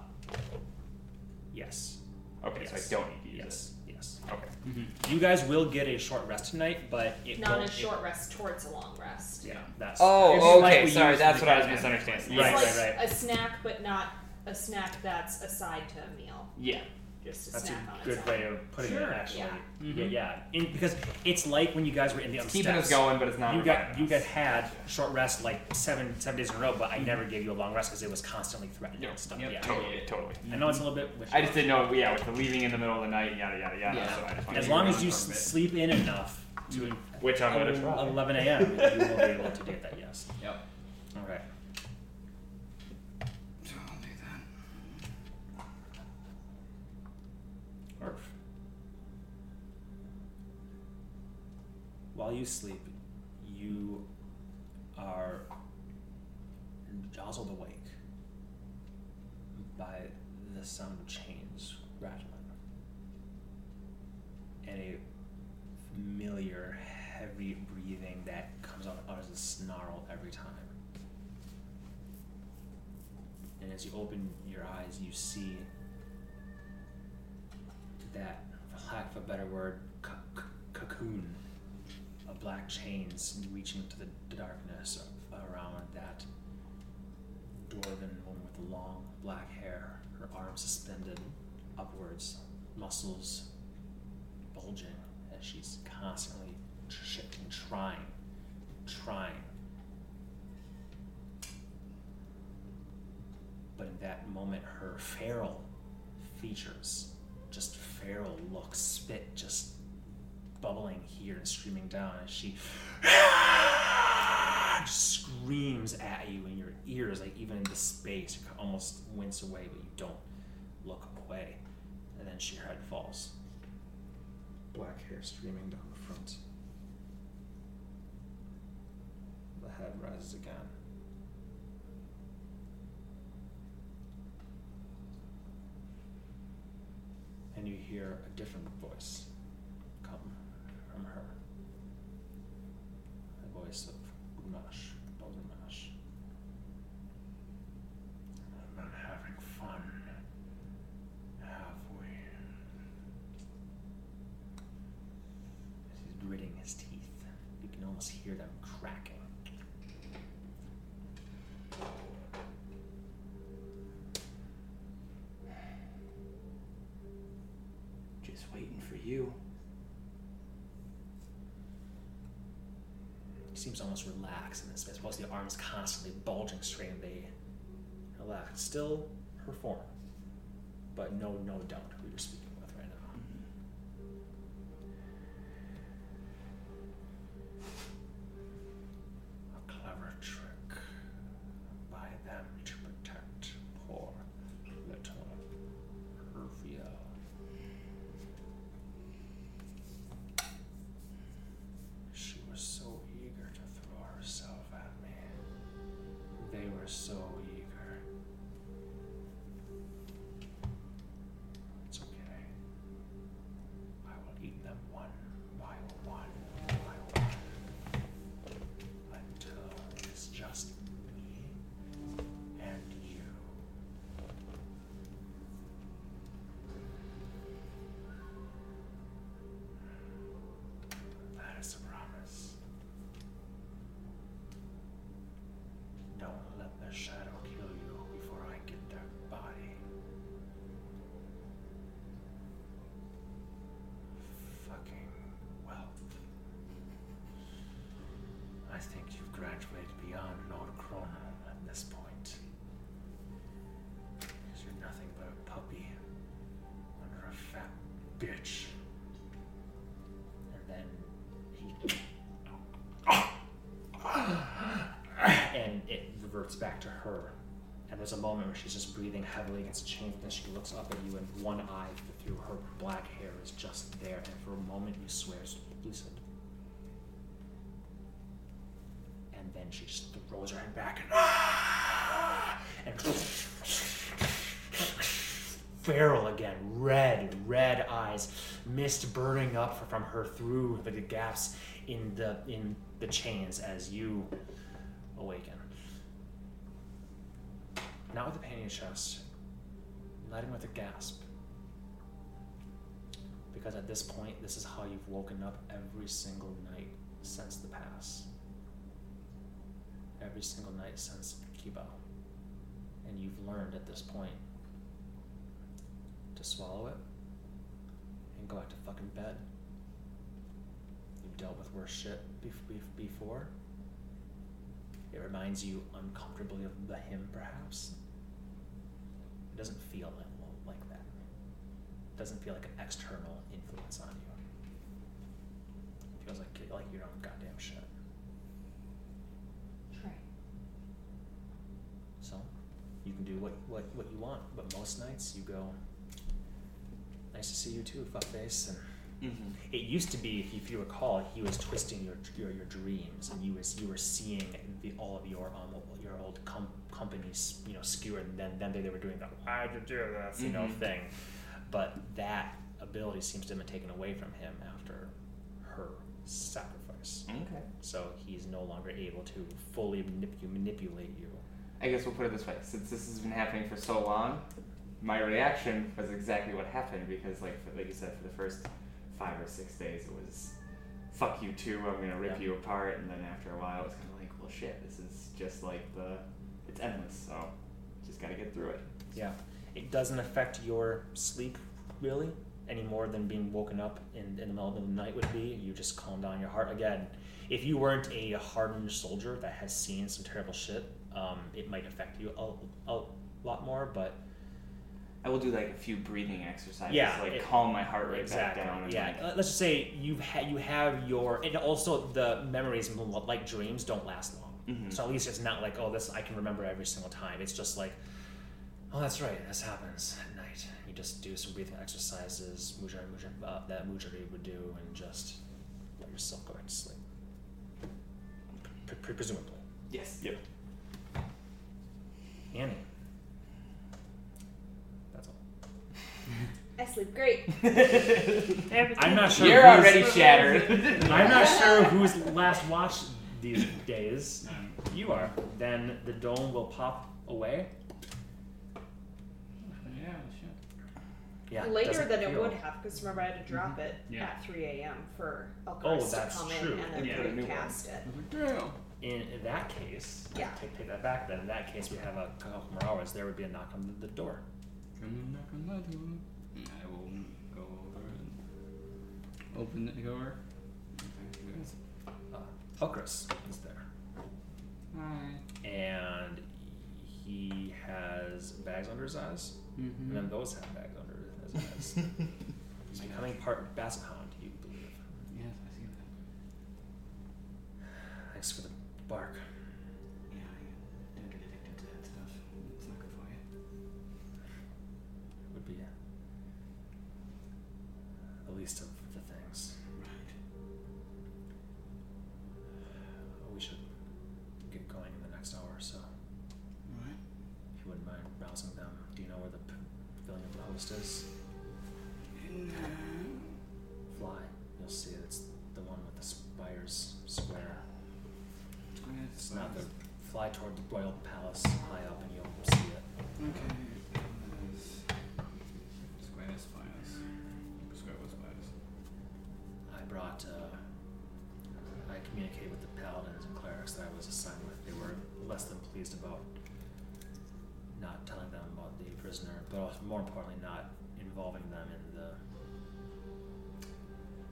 yes, Okay, so I don't need to use yes, yes. it. Okay. Mm-hmm. You guys will get a short rest tonight, but it Not won't, a short rest towards a long rest. Yeah, that's Oh, it's like okay, sorry, that's what I was misunderstanding. necklace. It's Right, like right, right. a snack, but not a snack that's aside to a meal. Yeah. Yes. That's snack a its good way of putting Sure. it. Actually, Yeah. yeah, Mhm. yeah. In, because it's like when you guys were in the It's um, keeping us going, but it's not. You got reviving you us. got had short rest like seven seven days in a row, but I never gave you a long rest because it was constantly threatening Yep. and stuff. Yep. Yeah, Totally, totally. I know it's a little bit. I just didn't know. Yeah, with the leaving in the middle of the night, yada yada yada. Yeah. So I just As long as you on s- top of it. sleep in enough to which I'm gonna try. 11 a.m., you will be able to get that. Yes. Yep. All right. So I'll do that. Orf. While you sleep, you are jostled awake by the sound of chains rattling and a familiar heavy breathing that comes out as a snarl every time. And as you open your eyes, you see that, for lack of a better word, c- cocoon black chains reaching into the, darkness around that dwarven woman with long black hair, her arms suspended upwards, muscles bulging as she's constantly shifting, trying, trying. But in that moment, her feral features, just feral looks, spit just bubbling here and streaming down as she (sighs) screams at you in your ears, like even into space. You can almost wince away, but you don't look away. And then she, head falls. Black hair streaming down the front. The head rises again. And you hear a different voice from her. The voice of Umash, Bozumash. I've been having fun, have we? He's gritting his teeth, you can almost hear them cracking. Just waiting for you. Almost relaxed in this space, whilst the arms constantly bulging straight and they relax. Still perform, but no, no don't. you're speaking I think you've graduated beyond Lord Cronin at this point. Because you're nothing but a puppy under a fat bitch. And then he. (coughs) and it reverts back to her. And there's a moment where she's just breathing heavily against the chain, and then she looks up at you, and one eye through her black hair is just there. And for a moment, you swear it's lucid. And then she just throws her head back and, ah, and feral again, red, red eyes, mist burning up from her through the gaps in the in the chains as you awaken. Not with a pain in your chest, letting with a gasp. Because at this point, this is how you've woken up every single night since the pass. Every single night since Kiba. And you've learned at this point to swallow it and go back to fucking bed. You've dealt with worse shit bef- bef- before. It reminds you uncomfortably of the him, perhaps. It doesn't feel like, like that. It doesn't feel like an external influence on you. It feels like like your own goddamn shit. Try. So you can do what, what, what you want, but most nights you go, nice to see you too, fuckface. And Mm-hmm. it used to be, if you, recall, he was twisting your your, your dreams, and you was you were seeing the all of your um your old com- companies you know skewered, and then then they, they were doing the why'd you do this you know Mhm. thing, but that ability seems to have been taken away from him after her sacrifice. Okay. So he's no longer able to fully manip- manipulate you. I guess we'll put it this way: since this has been happening for so long, my reaction was exactly what happened because, like, for, like you said, for the first five or six days, it was "fuck you too," I'm gonna rip Yeah. you apart, and then after a while, it was kind of like, "Well, shit, this is just like the, it's endless." So, just gotta get through it. Yeah. It doesn't affect your sleep really any more than being woken up in, in the middle of the night would be. You just calm down your heart. Again, if you weren't a hardened soldier that has seen some terrible shit, um, it might affect you a, a lot more, but I will do like a few breathing exercises, Yeah, like it- calm my heart rate exactly. back down. Yeah, like, let's just say you've ha- you have your and also the memories like dreams don't last long. Mhm. So at least it's not like oh this I can remember every single time. It's just like oh that's right this happens at night. You just do some breathing exercises mujari, mujari, uh, that mujari would do and just let yourself go back to sleep. Pre- pre- presumably, yes. Yep. Annie. (laughs) That's all. I sleep great. (laughs) I'm not sure. You're who's- already shattered. (laughs) I'm not sure who's last watched these days. You are. Then the dome will pop away. Yeah, shit. Yeah. Later doesn't than it would have, because remember I had to drop it Yeah. at 3 a.m. for Oh, to come true. in and then Yeah. New one. recast it. In that case, Yeah. take, take that back. Then in that case, we have a couple more hours. There would be a knock on the, the door. Come and knock on my door. I will go over and open the door. Okay. Uh, Okris is there, Hi. and he has bags under his eyes, Mm-hmm. and then those have bags under his eyes. (laughs) He's becoming part Basset Hound, you believe. Yes, I see that. (sighs) Thanks for the bark. Yeah, I don't get addicted to that stuff. It's not good for you. It would be the least of the things. Right. (sighs) We should get going in the next hour or so. Right. If you wouldn't mind rousing them. Do you know where the p- pavilion of the host is? Fly. You'll see it. It's the one with the spires square. It's not the fly toward the royal palace high up and you'll see it. Okay. Square spires. Square with spires. I brought, uh, I communicated with the paladins and clerics that I was assigned with. They were less than pleased about not telling them about the prisoner, but also, more importantly, not involving them in the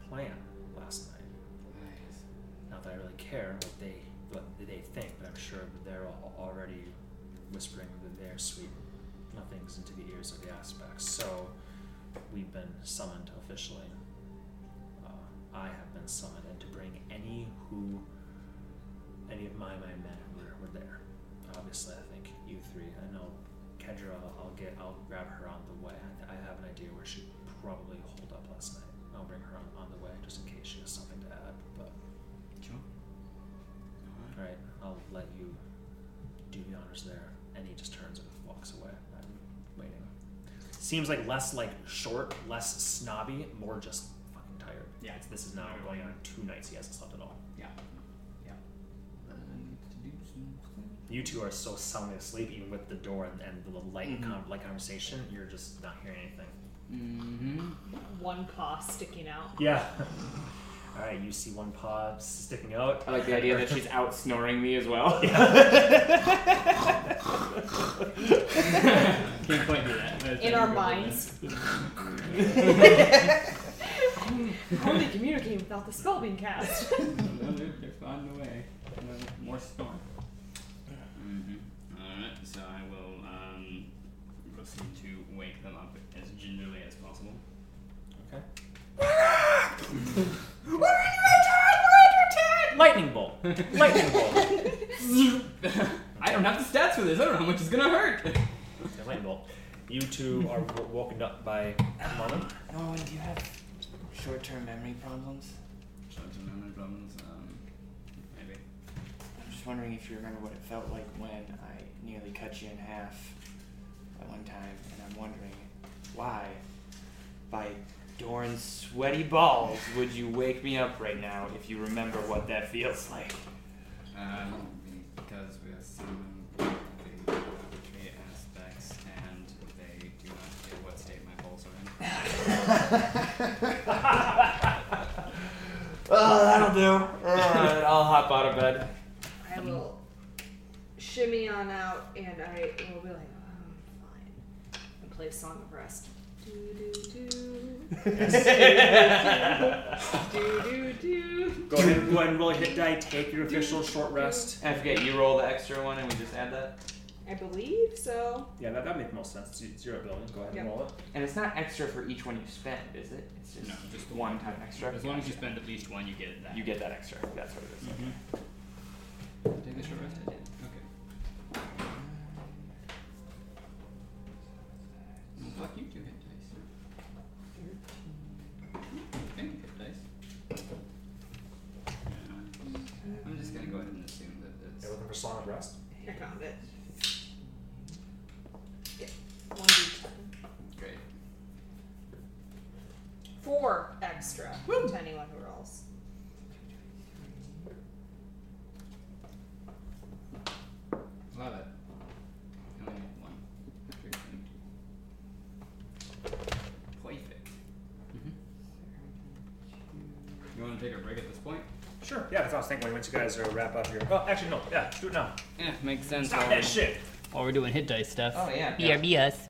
plan last night. Nice. Not that I really care what they what they think, but I'm sure that they're already whispering their sweet nothings into the ears of the aspects. So we've been summoned officially. Uh, I have been summoned, and to bring any who, any of my my men who were, were there. Obviously, I think you three. I know Kedra. I'll get. I'll grab her on the way. I, I have an idea where she probably holed up last night. I'll bring her on, on the way just in case she has something to add. But Sure. Alright. Alright, I'll let you do the honors there. And he just turns and walks away. I'm waiting. Seems like less like short, less snobby, more just fucking tired. Yeah. It's, this is now going on two nights he hasn't slept at all. Yeah. You two are so soundly asleep, even with the door and, and the light Mhm. con- light conversation. You're just not hearing anything. Mm-hmm. One paw sticking out. Yeah. (laughs) All right, you see one paw sticking out. I like the idea that she's out snoring me as well. (laughs) Can't quite do that. That's In our you go with minds. How are they communicating without the spell being cast? it. (laughs) no, they're, they're finding a way. No, more storm. Alright, so I will um, proceed to wake them up as gingerly as possible. Okay. Lightning bolt. Lightning bolt. (laughs) I don't have the stats for this. I don't know how much it's gonna hurt. Okay, lightning bolt. You two are w- woken up by Mama. Norman, do you have short-term memory problems? Short-term memory problems. Um, maybe. I'm just wondering if you remember what it felt like when I nearly cut you in half at one time, and I'm wondering why, by Dorn's sweaty balls, would you wake me up right now if you remember what that feels like? Um, because we are assuming the three aspects, and they do not care what state my balls are in. (laughs) (laughs) Oh, that'll do. Alright, I'll hop out of bed. I will shimmy on out and I will be like, oh, fine. And play Song of Rest. Do do do. do do do. Go ahead, go ahead and roll a hit die. Take your official short rest. I forget, you roll the extra one and we just add that? I believe so. Yeah, that, that makes most sense. It's zero building. Go ahead and roll it. And it's not extra for each one you spend, is it? It's just, No, just the one time extra. As long as you spend at least one, you get that. You get that extra. That's what it is. Mm-hmm. Take a short rest. I did. Okay. Well, fuck you two hit dice. Thank you, hit dice. Yeah. I'm just gonna go ahead and assume that it's. You're looking for song of rest. I found it. Yeah. One d ten. Great. Four extra to anyone who rolls. Love it. I only need one. Three, twenty, two. Perfect. You want to take a break at this point? Sure. Yeah, that's what I was thinking. Once you guys are wrap up here. Oh, actually, no. Yeah, do it now. Yeah, makes sense. Stop that shit. while we're doing hit dice stuff. Oh, yeah. BRB us.